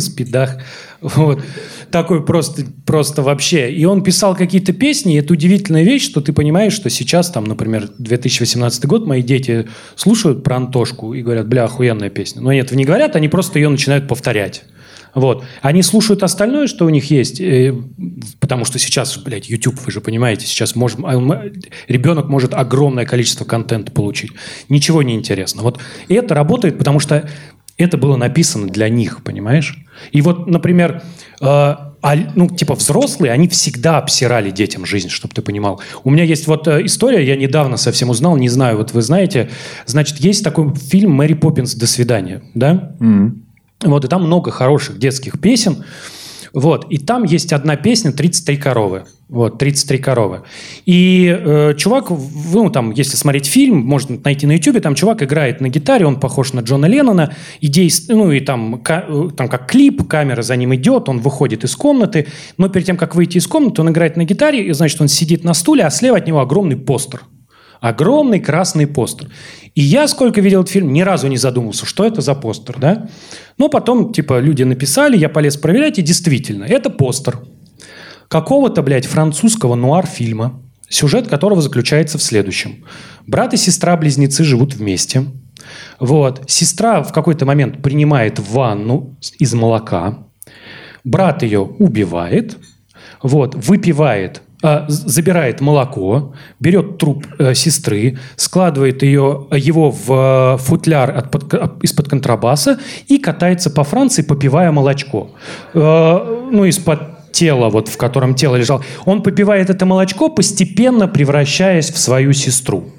спидах, вот, такой просто, просто вообще. И он писал какие-то песни, и это удивительная вещь, что ты понимаешь, что сейчас, там, например, 2018 год, мои дети слушают про Антошку и говорят, бля, охуенная песня. Но нет, не говорят, они просто ее начинают повторять. Вот. Они слушают остальное, что у них есть, э, потому что сейчас, блядь, YouTube, вы же понимаете, сейчас можем, а, ребенок может огромное количество контента получить. Ничего не интересно. Вот и это работает, потому что это было написано для них, понимаешь? И вот, например, э, а, ну, типа взрослые, они всегда обсирали детям жизнь, чтобы ты понимал. У меня есть вот э, история, я недавно совсем узнал, не знаю, вот вы знаете, значит, есть такой фильм «Мэри Поппинс. До свидания», да? Вот, и там много хороших детских песен. Вот, и там есть одна песня «33 коровы». Вот, «33 коровы». И э, чувак, ну, там, если смотреть фильм, можно найти на Ютубе, там чувак играет на гитаре, он похож на Джона Леннона, и дейс- ну, и там, ка- э, там как клип, камера за ним идет, он выходит из комнаты, но перед тем, как выйти из комнаты, он играет на гитаре, и, значит, он сидит на стуле, а слева от него огромный постер. Огромный красный постер. И я, сколько видел этот фильм, ни разу не задумался, что это за постер, да? Но потом, типа, люди написали, я полез проверять, и действительно, это постер какого-то, блядь, французского нуар-фильма, сюжет которого заключается в следующем. Брат и сестра-близнецы живут вместе. Вот. Сестра в какой-то момент принимает ванну из молока. Брат ее убивает. Вот. Выпивает а, забирает молоко, берет труп э, сестры, складывает ее, его в э, футляр из-под контрабаса и катается по Франции, попивая молочко. Э, ну, из-под тело, вот в котором тело лежало. Он попивает это молочко, постепенно превращаясь в свою сестру.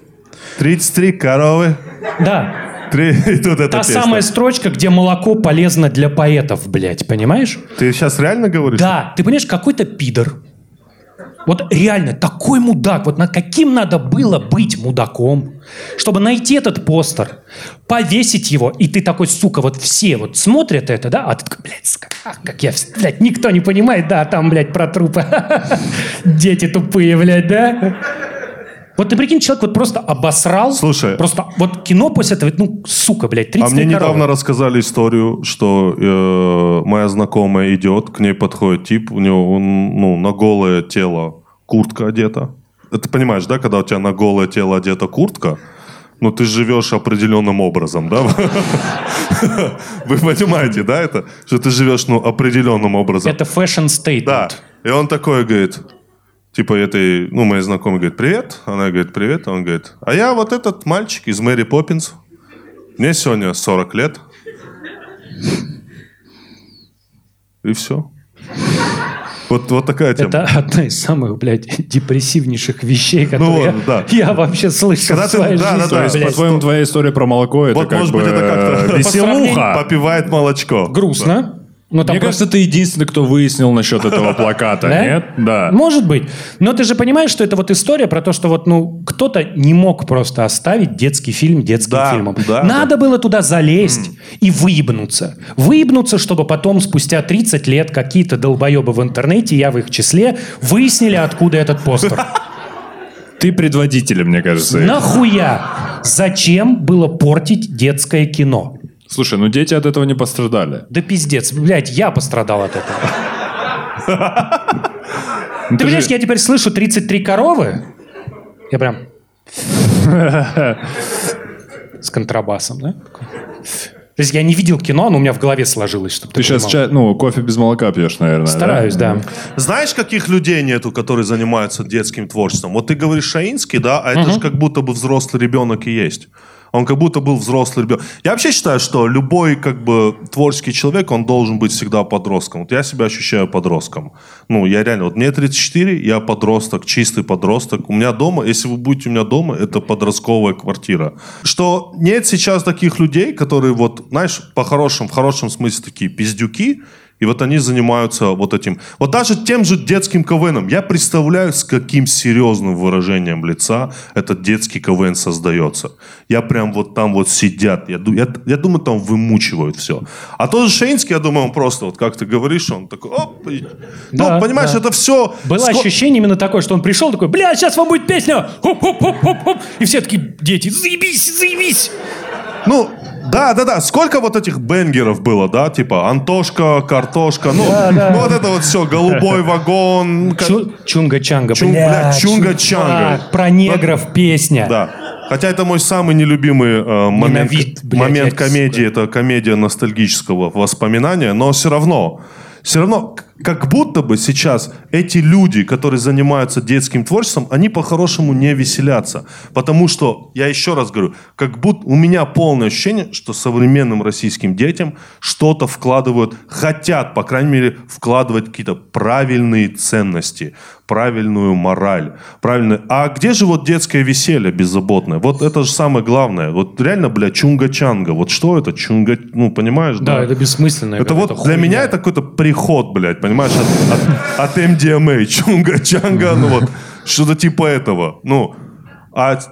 33 коровы. Да, Три, и тут эта та песня. самая строчка, где молоко полезно для поэтов, блядь, понимаешь? Ты сейчас реально говоришь? Да, ты понимаешь, какой-то пидор. Вот реально, такой мудак. Вот над каким надо было быть мудаком, чтобы найти этот постер, повесить его, и ты такой, сука, вот все вот смотрят это, да, а ты такой, блядь, сука, как я, блядь, никто не понимает, да, там, блядь, про трупы. Дети тупые, блядь, да? Вот ты прикинь, человек вот просто обосрал. Слушай. Просто вот кино после этого, ну, сука, блядь, 30 А мне недавно рассказали историю, что э, моя знакомая идет, к ней подходит тип, у него он, ну, на голое тело куртка одета. Это понимаешь, да, когда у тебя на голое тело одета куртка, ну ты живешь определенным образом, да? Вы понимаете, да, это? Что ты живешь, ну, определенным образом. Это fashion statement. Да. И он такой говорит, типа этой, ну, моей знакомой говорит, привет. Она говорит, привет. Он говорит, а я вот этот мальчик из Мэри Поппинс. Мне сегодня 40 лет. И все. Вот, вот такая тема. Это одна из самых, блядь, депрессивнейших вещей, которые вот, да. я вообще слышал Когда в ты- своей да, да, жизни. да, То есть, блядь. по-твоему, твоя история про молоко, это Вот, как может бы быть, это как-то э, веселуха. Попивает молочко. Грустно. Но там Мне просто- кажется, ты единственный, кто выяснил насчет этого плаката, нет? Да. Может быть. Но ты же понимаешь, что это вот история про то, что вот, ну, кто-то не мог просто оставить детский фильм детским Да, фильмом. да, Надо было туда залезть и выебнуться. Выебнуться, чтобы потом, спустя 30 лет, какие-то долбоебы в интернете, я в их числе, выяснили, откуда этот постер. Ты предводитель, мне кажется. Нахуя? Зачем было портить детское кино? Слушай, ну дети от этого не пострадали. Да пиздец, блядь, я пострадал от этого. Ну, Ты понимаешь, я теперь слышу 33 коровы. Я прям... С контрабасом, да? То есть я не видел кино, но у меня в голове сложилось, чтобы Ты сейчас чай, ну, кофе без молока пьешь, наверное, да? Стараюсь, да. Знаешь, каких людей нету, которые занимаются детским творчеством? Вот ты говоришь Шаинский, да, а это же как будто бы взрослый ребенок и есть. Он как будто был взрослый ребенок. Я вообще считаю, что любой как бы творческий человек, он должен быть всегда подростком. Вот я себя ощущаю подростком. Ну, я реально, вот мне 34, я подросток, чистый подросток. У меня дома, если вы будете у меня дома, это подростковая квартира. Что нет сейчас таких людей, которые вот, знаешь, по-хорошему, в хорошем смысле такие пиздюки, и вот они занимаются вот этим. Вот даже тем же детским КВНом. Я представляю, с каким серьезным выражением лица этот детский КВН создается. Я прям вот там вот сидят. Я, я, я думаю, там вымучивают все. А тот же Шейнский, я думаю, он просто, вот как ты говоришь, он такой, оп, и- Да, ну, понимаешь, да. это все... Было ощущение именно такое, что он пришел такой, бля, сейчас вам будет песня, хоп-хоп-хоп-хоп-хоп. И все такие дети, заебись, заебись. Ну, да, да, да. Сколько вот этих бенгеров было, да? Типа Антошка, Картошка, ну, ну вот это вот все, голубой вагон. как- Чу- Чунга-чанга, Чун- бля, бля, чунга-чанга. чувак, Про негров песня. Да. Хотя это мой самый нелюбимый э, момент, Ненавид- блядь, момент комедии. Это комедия ностальгического воспоминания. Но все равно, все равно, как будто бы сейчас эти люди, которые занимаются детским творчеством, они по-хорошему не веселятся. Потому что, я еще раз говорю, как будто у меня полное ощущение, что современным российским детям что-то вкладывают, хотят, по крайней мере, вкладывать какие-то правильные ценности, правильную мораль, правильно. А где же вот детское веселье беззаботное? Вот это же самое главное. Вот реально, бля, чунга-чанга. Вот что это? Чунга, ну, понимаешь? Да, это бессмысленно. Это вот для хуйня. меня это какой-то приход, блядь, понимаешь, от, от- от MDMA, чунга-чанга, ну вот, что-то типа этого. Ну, а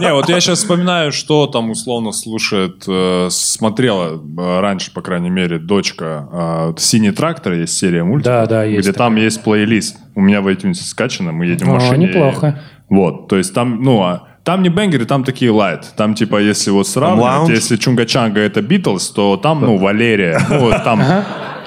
Не, вот я сейчас вспоминаю, что там условно слушает, э, смотрела э, раньше, по крайней мере, дочка э, «Синий трактор», есть серия мультиков, Да, да, есть где там есть плейлист. У меня в iTunes скачано, мы едем в О, машине. неплохо. и- Вот, то есть там, ну, а там не бенгеры, там такие лайт. Там, типа, если вот сравнивать, если Чунга-Чанга это Битлз, то там, ну, Валерия. Ну, вот там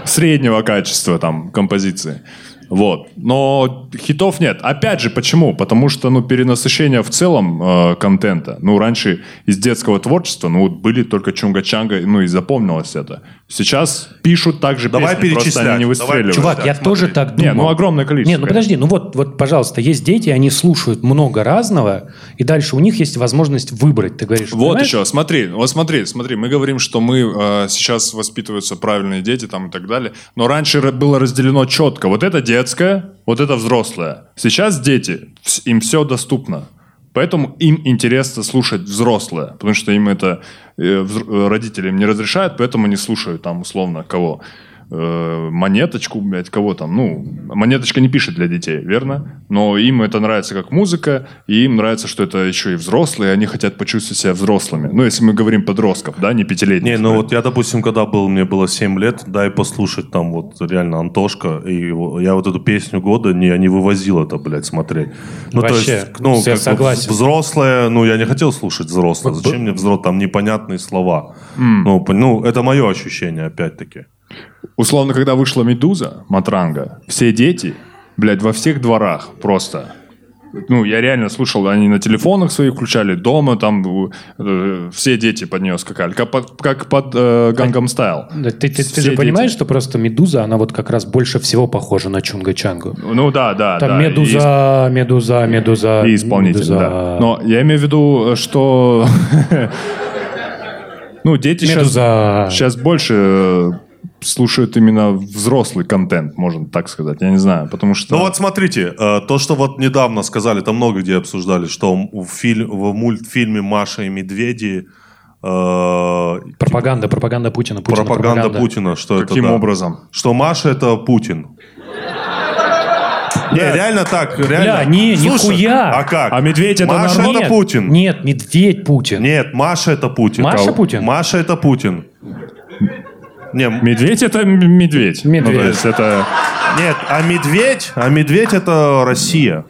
среднего качества там композиции. Вот. Но хитов нет. Опять же, почему? Потому что, ну, перенасыщение в целом э, контента. Ну, раньше из детского творчества, ну, вот были только Чунга-Чанга, ну, и запомнилось это. Сейчас пишут также Давай песни, просто перечислять. они не Давай выстреливают. Чувак, я смотри. тоже так думал. Не, ну, огромное количество, Не, ну подожди, ну вот, вот, пожалуйста, есть дети, они слушают много разного, и дальше у них есть возможность выбрать, ты говоришь. Вот понимаешь? еще, смотри, вот смотри, смотри, мы говорим, что мы э, сейчас воспитываются правильные дети там и так далее, но раньше ра- было разделено четко. Вот это детское, вот это взрослое. Сейчас дети, им все доступно. Поэтому им интересно слушать взрослое, потому что им это э, родители не разрешают, поэтому они слушают там условно кого. Э, монеточку, блядь, кого там, ну, монеточка не пишет для детей, верно? Но им это нравится как музыка, и им нравится, что это еще и взрослые, они хотят почувствовать себя взрослыми. Ну, если мы говорим подростков, да, не пятилетних. Не, ну вот я, допустим, когда был, мне было 7 лет, дай послушать там вот реально Антошка, и я вот эту песню года не, не вывозил это, блядь, смотреть. Ну, то Вообще, есть, ну, я согласен. взрослое, ну, я не хотел слушать взрослое. Зачем мне взрослое? Там непонятные слова. Ну, пон- ну, это мое ощущение, опять-таки. Условно, когда вышла «Медуза», «Матранга», все дети, блядь, во всех дворах просто. Ну, я реально слушал, они на телефонах своих включали, дома там э, все дети под нее скакали, как под, как под э, «Гангам Стайл». Да, ты, ты- ты же дети. понимаешь, что просто Медуза, она вот как раз больше всего похожа на Чунга-Чангу. Ну да, да, Там да. Медуза, Медуза, Медуза. И, и исполнитель, Медуза. да. Но я имею в виду, что... Ну, дети сейчас, сейчас больше э, слушают именно взрослый контент, можно так сказать. Я не знаю, потому что... Ну вот смотрите, э, то, что вот недавно сказали, там много где обсуждали, что в, филь- в мультфильме «Маша и медведи» э, Пропаганда, пропаганда Путина. Путина пропаганда Путина, что Каким это да. образом? Что Маша это Путин. Не, реально так, реально. Бля, не, Слушай, нихуя. А как? А медведь это Маша нормально? это Путин. Нет, медведь Путин. Нет, Маша это Путин. Маша? Путин? Маша это Путин. Не, Медведь это медведь. Медведь. Ну, то есть это... нет, а медведь, а медведь это Россия.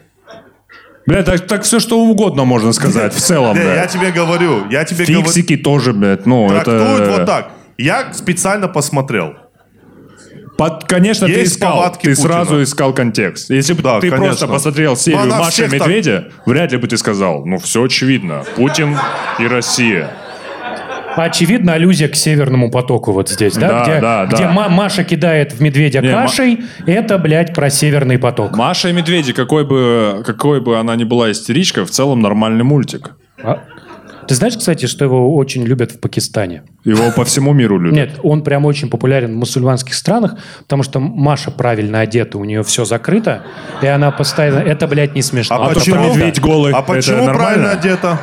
Бля, так, так все что угодно можно сказать в целом, Не, я бля. тебе говорю, я тебе говорю. Фиксики тоже, блядь, ну, Трактуют это... вот так. Я специально посмотрел. Под, конечно, ты Есть искал, повадки ты Путина. сразу искал контекст. Если бы Да, ты конечно. просто посмотрел серию она Маши и всех так- Медведя, вряд ли бы ты сказал, ну, все очевидно, Путин и Россия. Очевидно, аллюзия к Северному потоку вот здесь, да? Да, где да, где да. Ма- Маша кидает в медведя Не, Ма- кашей, это, блядь, про Северный поток. Маша и Медведи, какой бы, какой бы она ни была истеричка, в целом нормальный мультик. А? Ты знаешь, кстати, что его очень любят в Пакистане? Его по всему миру любят. Нет, он прям очень популярен в мусульманских странах, потому что Маша правильно одета, у нее все закрыто, и она постоянно... Это, блядь, не смешно. А почему медведь голый, А почему правильно одета?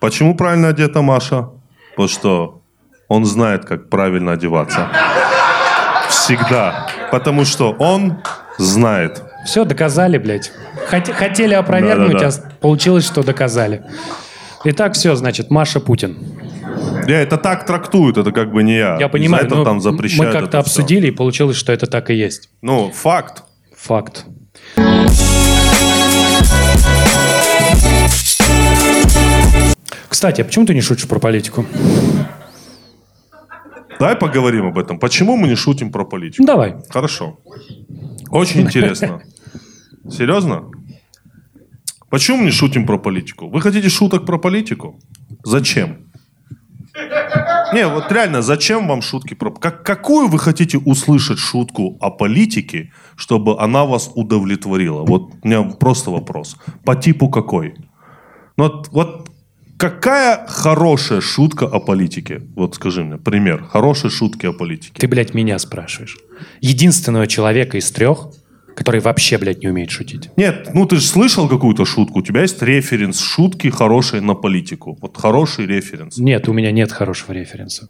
Почему правильно одета Маша? Потому что он знает, как правильно одеваться. Всегда. Потому что он знает. Все, доказали, блядь. Хот- хотели опровергнуть, Да-да-да. а получилось, что доказали. Итак, все, значит, Маша Путин. Я это так трактуют, это как бы не я. Я понимаю, это но там запрещают мы как-то обсудили, и получилось, что это так и есть. Ну, факт. Факт. Кстати, а почему ты не шутишь про политику? Давай поговорим об этом. Почему мы не шутим про политику? Давай. Хорошо. Очень интересно. Серьезно? Почему мы не шутим про политику? Вы хотите шуток про политику? Зачем? Не, вот реально, зачем вам шутки про... Как, какую вы хотите услышать шутку о политике, чтобы она вас удовлетворила? Вот у меня просто вопрос. По типу какой? Ну, вот, вот какая хорошая шутка о политике? Вот скажи мне, пример хорошей шутки о политике. Ты, блядь, меня спрашиваешь. Единственного человека из трех, который вообще, блядь, не умеет шутить. Нет, ну ты же слышал какую-то шутку. У тебя есть референс шутки хорошие на политику. Вот хороший референс. Нет, у меня нет хорошего референса.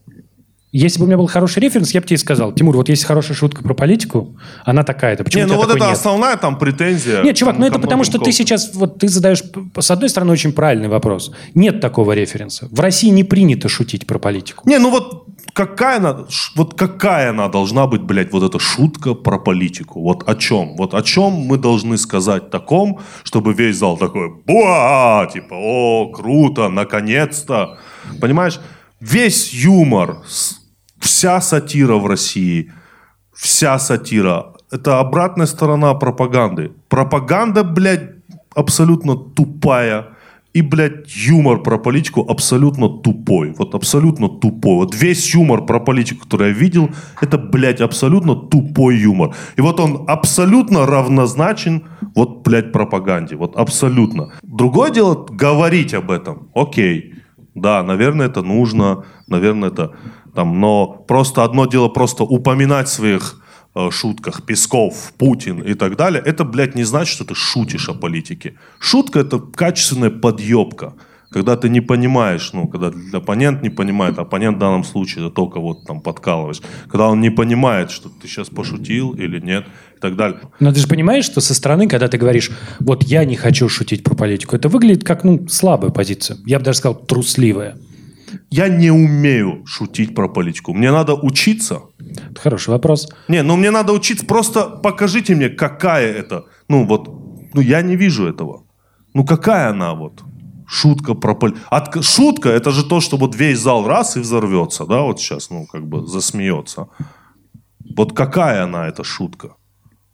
Если бы у меня был хороший референс, я бы тебе сказал, Тимур, вот есть хорошая шутка про политику, она такая-то. Почему Не, ну вот это нет? основная там претензия. Нет, чувак, ну это потому, что ты сейчас, вот ты задаешь, с одной стороны, очень правильный вопрос. Нет такого референса. В России не принято шутить про политику. Не, ну вот какая она, вот какая она должна быть, блядь, вот эта шутка про политику? Вот о чем? Вот о чем мы должны сказать таком, чтобы весь зал такой, буа, типа, о, круто, наконец-то. Понимаешь? Весь юмор, вся сатира в России, вся сатира, это обратная сторона пропаганды. Пропаганда, блядь, абсолютно тупая. И, блядь, юмор про политику абсолютно тупой. Вот абсолютно тупой. Вот весь юмор про политику, который я видел, это, блядь, абсолютно тупой юмор. И вот он абсолютно равнозначен вот, блядь, пропаганде. Вот абсолютно. Другое дело говорить об этом. Окей. Да, наверное, это нужно. Наверное, это там, но просто одно дело просто упоминать своих э, шутках Песков, Путин и так далее, это, блядь, не значит, что ты шутишь о политике. Шутка – это качественная подъебка. Когда ты не понимаешь, ну, когда оппонент не понимает, оппонент в данном случае это только вот там подкалываешь, когда он не понимает, что ты сейчас пошутил или нет и так далее. Но ты же понимаешь, что со стороны, когда ты говоришь, вот я не хочу шутить про политику, это выглядит как, ну, слабая позиция. Я бы даже сказал, трусливая. Я не умею шутить про политику. Мне надо учиться. Это хороший вопрос. Не, ну мне надо учиться. Просто покажите мне, какая это. Ну вот, ну я не вижу этого. Ну какая она вот? Шутка про политику. От... Шутка это же то, что вот весь зал раз и взорвется, да, вот сейчас, ну как бы засмеется. Вот какая она эта шутка?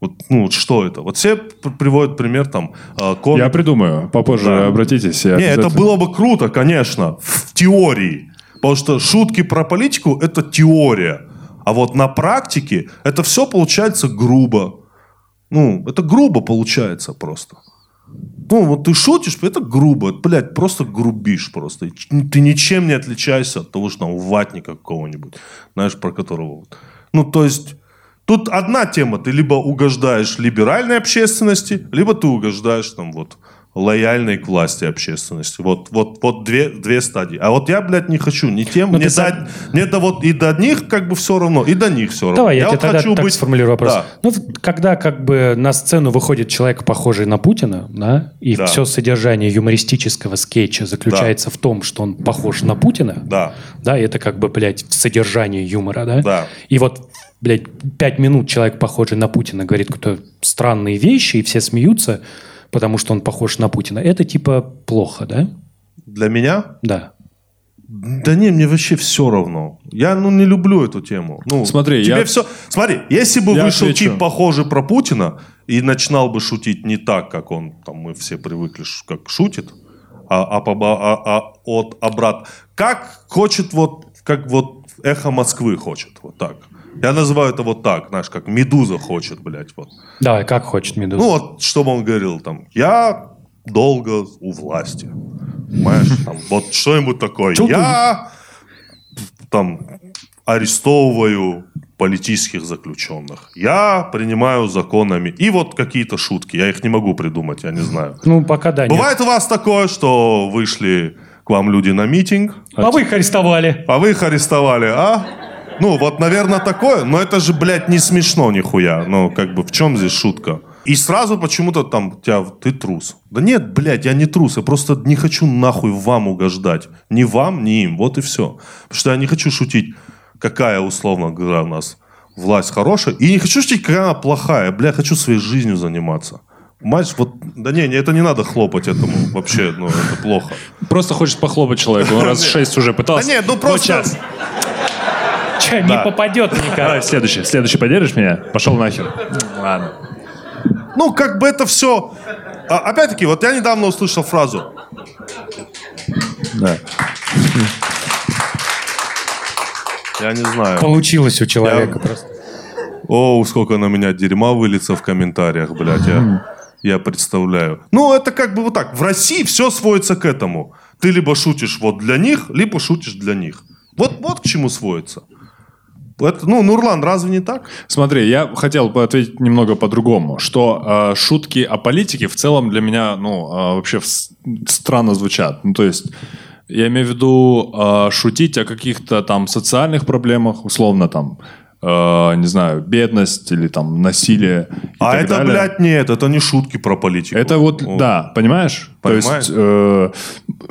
Вот, ну, вот что это? Вот все приводят пример там э, комик. Я придумаю. Попозже Да. обратитесь. я Не, это было бы круто, конечно, в теории. Потому что шутки про политику – это теория. А вот на практике это все получается грубо. Ну, это грубо получается просто. Ну, вот ты шутишь, это грубо. Блядь, просто грубишь просто. Ч- Ты ничем не отличаешься от того, что там ватника какого-нибудь, знаешь, про которого... Ну, то есть, тут одна тема. Ты либо угождаешь либеральной общественности, либо ты угождаешь там вот лояльной к власти общественности. Вот, вот, вот две, две стадии. А вот я, блядь, не хочу ни тем, Ну, ни ты сам- до, мне до вот и до них как бы все равно, и до них все равно. Давай, я, тебе вот тогда хочу так быть... сформулирую вопрос. Да. Ну, когда как бы на сцену выходит человек, похожий на Путина, да, и Да. все содержание юмористического скетча заключается в том, что он похож на Путина, Да. да, и это как бы, блядь, содержание юмора, да? Да. И вот, блядь, пять минут человек, похожий на Путина, говорит какие-то странные вещи, и все смеются, потому что он похож на Путина. Это типа плохо, да? Для меня Да. Да не, мне вообще все равно. Я ну не люблю эту тему. Ну, Смотри, тебе я- все. Смотри, если бы Я вышел отвечу. тип похожий про Путина и начинал бы шутить не так, как он, там мы все привыкли, как шутит, а, а, а- а- а от обрат, как хочет вот, как вот эхо Москвы хочет, вот так. Я называю это вот так, знаешь, как Медуза хочет, блядь, вот. Давай, как хочет Медуза. Ну вот, чтобы он говорил там, я долго у власти. Понимаешь? Там, вот что-нибудь такое. Я там арестовываю политических заключенных. Я принимаю законами. И вот какие-то шутки. Я их не могу придумать, я не знаю. Ну, пока да, нет. Бывает у вас такое, что вышли к вам люди на митинг, А вы их арестовали. а вы их арестовали, а? Ну, вот, наверное, такое, но это же, блядь, не смешно нихуя. Ну, как бы, в чем здесь шутка? И сразу почему-то там, тебя, ты трус. Да нет, блядь, я не трус, я просто не хочу нахуй вам угождать. Ни вам, ни им, вот и все. Потому что я не хочу шутить, какая, условно говоря, у нас власть хорошая. И не хочу шутить, какая она плохая. Бля, я хочу своей жизнью заниматься. Понимаешь, вот, да не, не, это не надо хлопать этому вообще, ну, это плохо. Просто хочешь похлопать человеку. Он раз шесть уже Да пытался. нет, ну просто... Че, не попадет никак. Давай, следующий. Следующий поддержишь меня? Пошел нахер. Ладно. Ну, как бы это все... опять-таки, вот я недавно услышал фразу. Да. Я не знаю. Получилось у человека просто. О, сколько на меня дерьма выльется в комментариях, блядь. Я, я представляю. Ну, это как бы вот так. В России все сводится к этому. Ты либо шутишь вот для них, либо шутишь для них. Вот, вот к чему сводится. Это, ну, Нурлан, разве не так? Смотри, я хотел бы ответить немного по-другому, что э, шутки о политике в целом для меня, ну, э, вообще вс- странно звучат. Ну, то есть, я имею в виду э, шутить о каких-то там социальных проблемах, условно там, э, не знаю, бедность или там насилие и а так это, далее. блядь, нет, это не шутки про политику. Это вот, Ну, да, понимаешь? Понимаю. То есть э,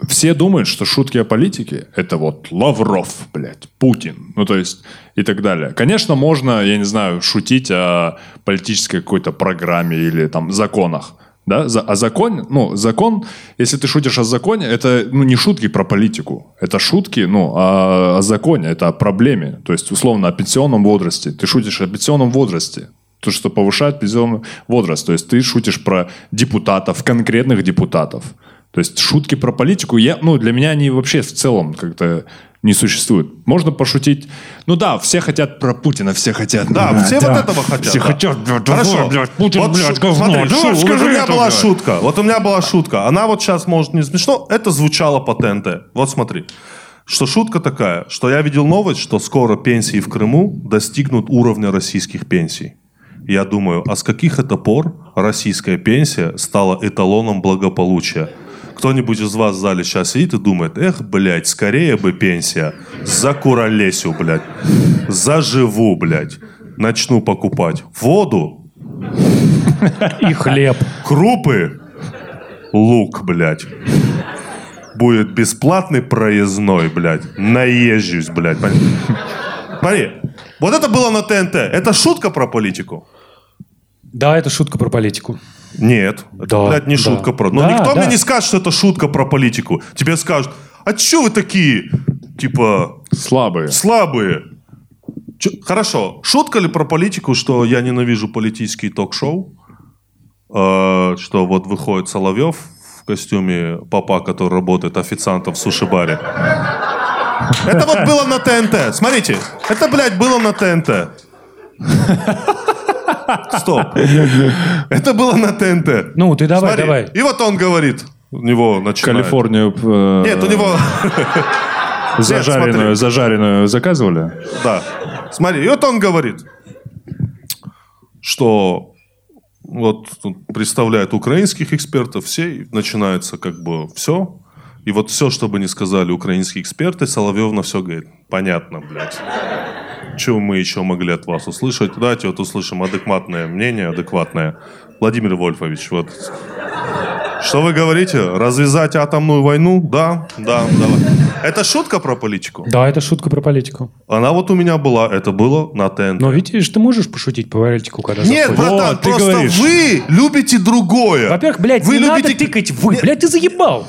все думают, что шутки о политике это вот Лавров, блядь, Путин, ну то есть и так далее. Конечно, можно, я не знаю, шутить о политической какой-то программе или там законах. Да, за, о законе, ну, закон, если ты шутишь о законе, это ну, не шутки про политику, это шутки, ну, о, о законе, это о проблеме, то есть, условно, о пенсионном возрасте. Ты шутишь о пенсионном возрасте, то, что повышает пенсионный возраст. То есть ты шутишь про депутатов, конкретных депутатов. То есть шутки про политику, я, ну, для меня они вообще в целом как-то не существуют. Можно пошутить. Ну да, все хотят про Путина, все хотят. Да, блядь, все вот этого хотят. Все да. хотят, блядь, Хорошо. блядь, Путин, Вот блядь, говно. смотри, Давай, шу- скажи у меня это, была блядь. шутка. Вот у меня была шутка. Она вот сейчас, может, не смешно. Это звучало по ТНТ. Вот смотри. Что шутка такая, что я видел новость, что скоро пенсии в Крыму достигнут уровня российских пенсий. Я думаю, а с каких это пор российская пенсия стала эталоном благополучия? Кто-нибудь из вас в зале сейчас сидит и думает, эх, блядь, скорее бы пенсия. За куролесю, блядь. Заживу, блядь. Начну покупать воду, И хлеб. крупы, лук, блядь. Будет бесплатный проездной, блядь. Наезжусь, блядь. Смотри, вот это было на ТНТ. Это шутка про политику? Да, это шутка про политику. Нет, это, Да, блядь, не да. шутка про... Но Да, никто да. мне не скажет, что это шутка про политику. Тебе скажут, а чё вы такие, типа, Слабые. слабые? Чё- Хорошо, шутка ли про политику, что я ненавижу политические ток-шоу? Э, что вот выходит Соловьев в костюме папа, который работает официантом в суши-баре. Это вот было на ТНТ. Смотрите, это, блядь, было на ТНТ. Стоп. Это было на ТНТ. Ну, ты давай, Смотри, давай. И вот он говорит. У него начинает. Калифорнию э, Нет, у него... зажаренную, смотри. зажаренную заказывали? Да. Смотри, и вот он говорит, что вот тут представляет украинских экспертов, все, и начинается как бы все. И вот все, что бы ни сказали украинские эксперты, Соловьев на все говорит, понятно, блядь. Чего мы еще могли от вас услышать? Давайте вот услышим адекватное мнение, адекватное. Владимир Вольфович, вот что вы говорите? Развязать атомную войну? Да, да, давай. Это шутка про политику? Да, это шутка про политику. Она вот у меня была, это было на ТНТ. Но видишь, ты можешь пошутить по политику, когда Нет, заходишь? братан, Вот, ты просто говоришь. вы любите другое. Во-первых, блядь, вы не любите... надо тыкать вы. Нет, Блядь, ты заебал.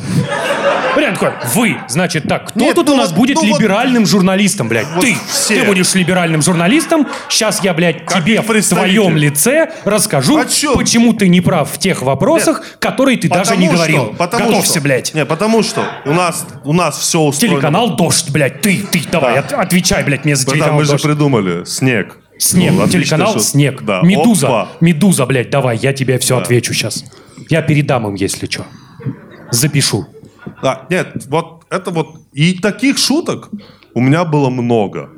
Блядь, такой, вы. Значит так, кто Нет, тут ну у нас вот- будет ну вот- либеральным журналистом, блядь? Вот ты. все. Ты будешь либеральным журналистом. Сейчас я, блядь, тебе в твоем лице расскажу, чем? почему ты не прав в тех вопросах, которые ты даже потому не что- говорил. потому Готовься, что, блядь. Не, потому что у нас, у нас все устроено. Телеканал «Дождь», блядь, ты, ты, давай, Да. от- отвечай, блядь, мне за Братан, телеканал мы же придумали. Снег. Снег, Ну, телеканал что- «Снег». Да. Медуза, Опа. Медуза, блядь, давай, я тебе все отвечу сейчас. Я передам им, если что. Запишу. Да, нет, вот это вот... И таких шуток у меня было много.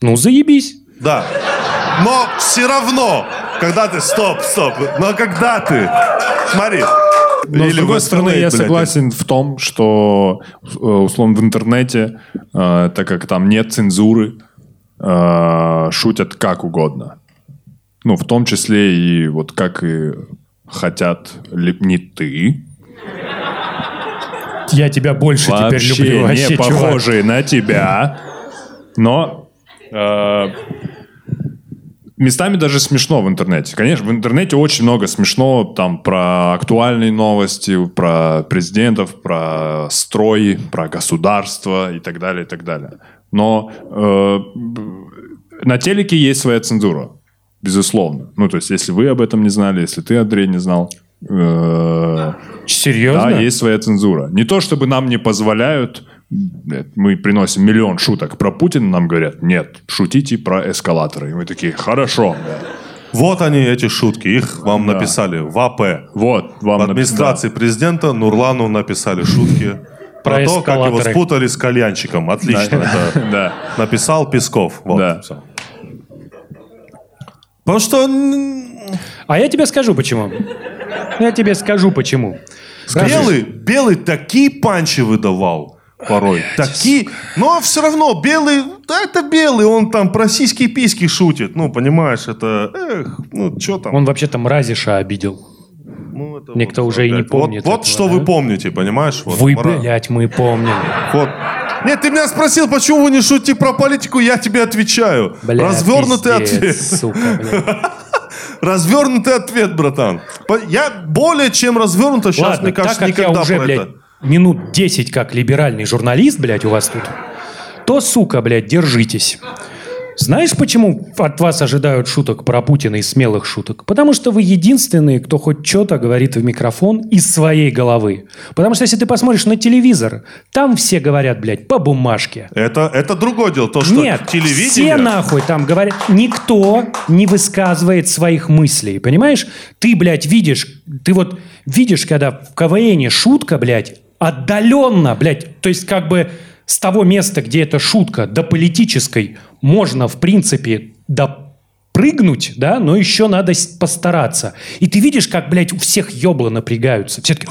Ну, заебись. Да. Но все равно, когда ты... Стоп, стоп. Но когда ты... Смотри. Но, с Или другой в стороны, я блядь, согласен в том, что, э, условно, в интернете, э, так как там нет цензуры, э, шутят как угодно. Ну, в том числе и вот как и хотят ли не ты, Я тебя больше теперь вообще люблю, не вообще, чувак. похожие на тебя, но э, местами даже смешно в интернете. Конечно, в интернете очень много смешно там про актуальные новости, про президентов, про строй, про государство и так далее, и так далее. Но э, на телеке есть своя цензура, безусловно. Ну, то есть, если вы об этом не знали, если ты, Андрей, не знал, э, Серьезно? да, есть своя цензура. Не то, чтобы нам не позволяют, мы приносим миллион шуток про Путина, нам говорят, нет, шутите про эскалаторы. И мы такие, хорошо. Вот они, эти шутки. Их вам написали в АП. Вот, вам В администрации президента Нурлану написали шутки про, Про то, как его спутали с кальянчиком. Отлично. написали. это Да. написал Песков. Вот. Да. Потому что А я тебе скажу, почему. Я тебе скажу, почему. белый, белый такие панчи выдавал порой. Такие. Но все равно белый, да это белый, он там про сиськи-письки шутит. Ну, понимаешь, это, эх, ну, что там. Он вообще-то Мразиша обидел. Ну, это Никто уже и не помнит Вот, вот этого, что да? вы помните, понимаешь? Вот, Вы, мра- блядь, мы помним. Вот. Нет, ты меня спросил, почему вы не шутите про политику, я тебе отвечаю. Бля, Развернутый пиздец, ответ. сука, блядь. Развернутый ответ, братан. Я более чем развернуто сейчас, Ладно, мне кажется, так как я никогда уже, про блядь, это. Минут 10 как либеральный журналист, блядь, у вас тут, то, сука, блядь, держитесь. Знаешь, почему от вас ожидают шуток про Путина и смелых шуток? Потому что вы единственные, кто хоть что-то говорит в микрофон из своей головы. Потому что если ты посмотришь на телевизор, там все говорят, блядь, по бумажке. Это, это другое дело. То, что Нет, телевидение... все нахуй там говорят. Никто не высказывает своих мыслей, понимаешь? Ты, блядь, видишь, ты вот видишь, когда в КВН шутка, блядь, отдаленно, блядь, то есть как бы с того места, где эта шутка, до политической, можно, в принципе, допрыгнуть, да, но еще надо постараться. И ты видишь, как, блядь, у всех ёбла напрягаются. Все таки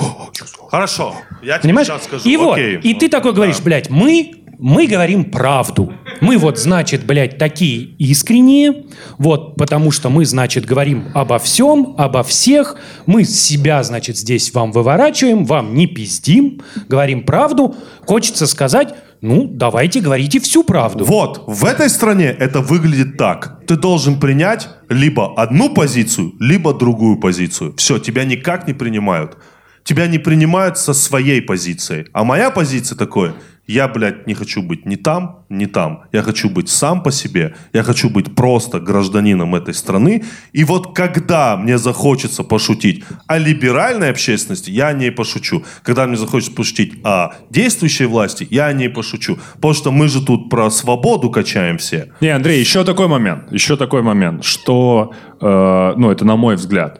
Хорошо, я тебе Понимаешь? сейчас скажу. И вот, Окей. и ты такой говоришь, блядь, мы, мы говорим правду. Мы вот, значит, блядь, такие искренние, вот, потому что мы, значит, говорим обо всем, обо всех, мы себя, значит, здесь вам выворачиваем, вам не пиздим, говорим правду. Хочется сказать, ну, давайте говорите всю правду. Вот, в этой стране это выглядит так. Ты должен принять либо одну позицию, либо другую позицию. Все, тебя никак не принимают. Тебя не принимают со своей позицией. А моя позиция такое, я, блядь, не хочу быть ни там, ни там. Я хочу быть сам по себе. Я хочу быть просто гражданином этой страны. И вот когда мне захочется пошутить о либеральной общественности, я о ней пошучу. Когда мне захочется пошутить о действующей власти, я о ней пошучу. Потому что мы же тут про свободу качаем все. Не, Андрей, еще такой момент, еще такой момент, что, э, ну, это на мой взгляд,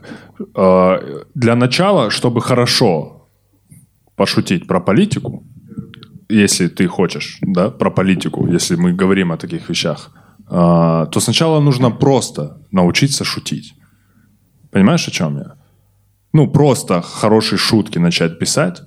э, для начала, чтобы хорошо пошутить про политику, если ты хочешь, да, про политику, если мы говорим о таких вещах, э, то сначала нужно просто научиться шутить. Понимаешь, о чем я? Ну, просто хорошие шутки начать писать.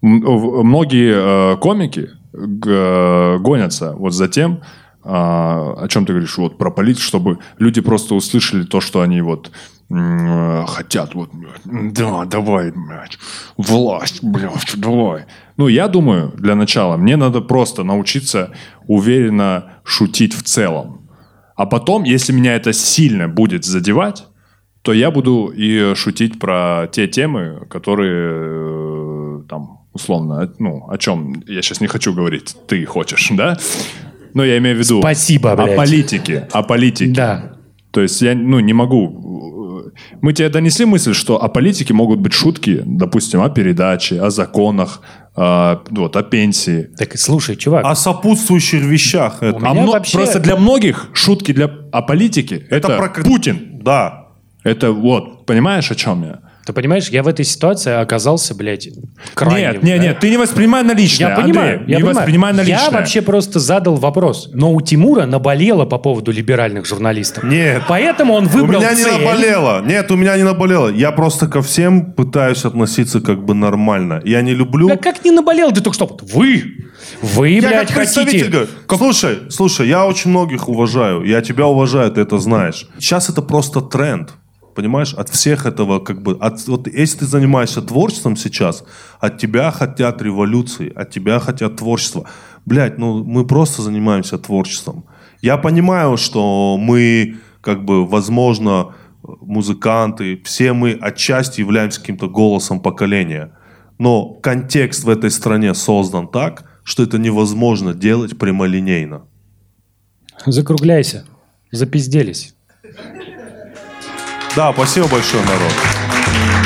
Многие э, комики гонятся вот за тем, а, о чем ты говоришь, вот про политику, чтобы люди просто услышали то, что они вот э, хотят, вот, да, давай, блядь, власть, блядь, давай. Ну, я думаю, для начала мне надо просто научиться уверенно шутить в целом. А потом, если меня это сильно будет задевать, то я буду и шутить про те темы, которые э, там условно, ну, о чем я сейчас не хочу говорить, ты хочешь, да? Но я имею в виду Спасибо, о блядь. политике, о политике. Да. То есть я, ну, не могу. Мы тебе донесли мысль, что о политике могут быть шутки, допустим, о передаче, о законах, а, вот, о пенсии. Так и слушай, чувак, О сопутствующих вещах. Это, А меня мно- вообще- Просто для многих шутки для... о политике это, про как- Путин. Да. Это вот, понимаешь, о чем я? Ты понимаешь, я в этой ситуации оказался, блядь, крайним. Нет, нет, да? нет, ты не воспринимай на личное. Я понимаю, Андрей, я не понимаю. воспринимай на личное. Я вообще просто задал вопрос. Но у Тимура наболело по поводу либеральных журналистов. Нет. Поэтому он У выбрал меня не цель. наболело. Нет, у меня не наболело. Я просто ко всем пытаюсь относиться как бы нормально. Я не люблю... Да как не наболело? Ты только что... вот Вы! Вы, Я блядь, как хотите... говорю, Слушай, слушай, я очень многих уважаю. Я тебя уважаю, ты это знаешь. Сейчас это просто тренд. Понимаешь, от всех этого как бы... От, вот если ты занимаешься творчеством сейчас, от тебя хотят революции, от тебя хотят творчества. Блядь, ну мы просто занимаемся творчеством. Я понимаю, что мы как бы, возможно, музыканты, все мы отчасти являемся каким-то голосом поколения. Но контекст в этой стране создан так, что это невозможно делать прямолинейно. Закругляйся. Запизделись. Да, спасибо большое, народ.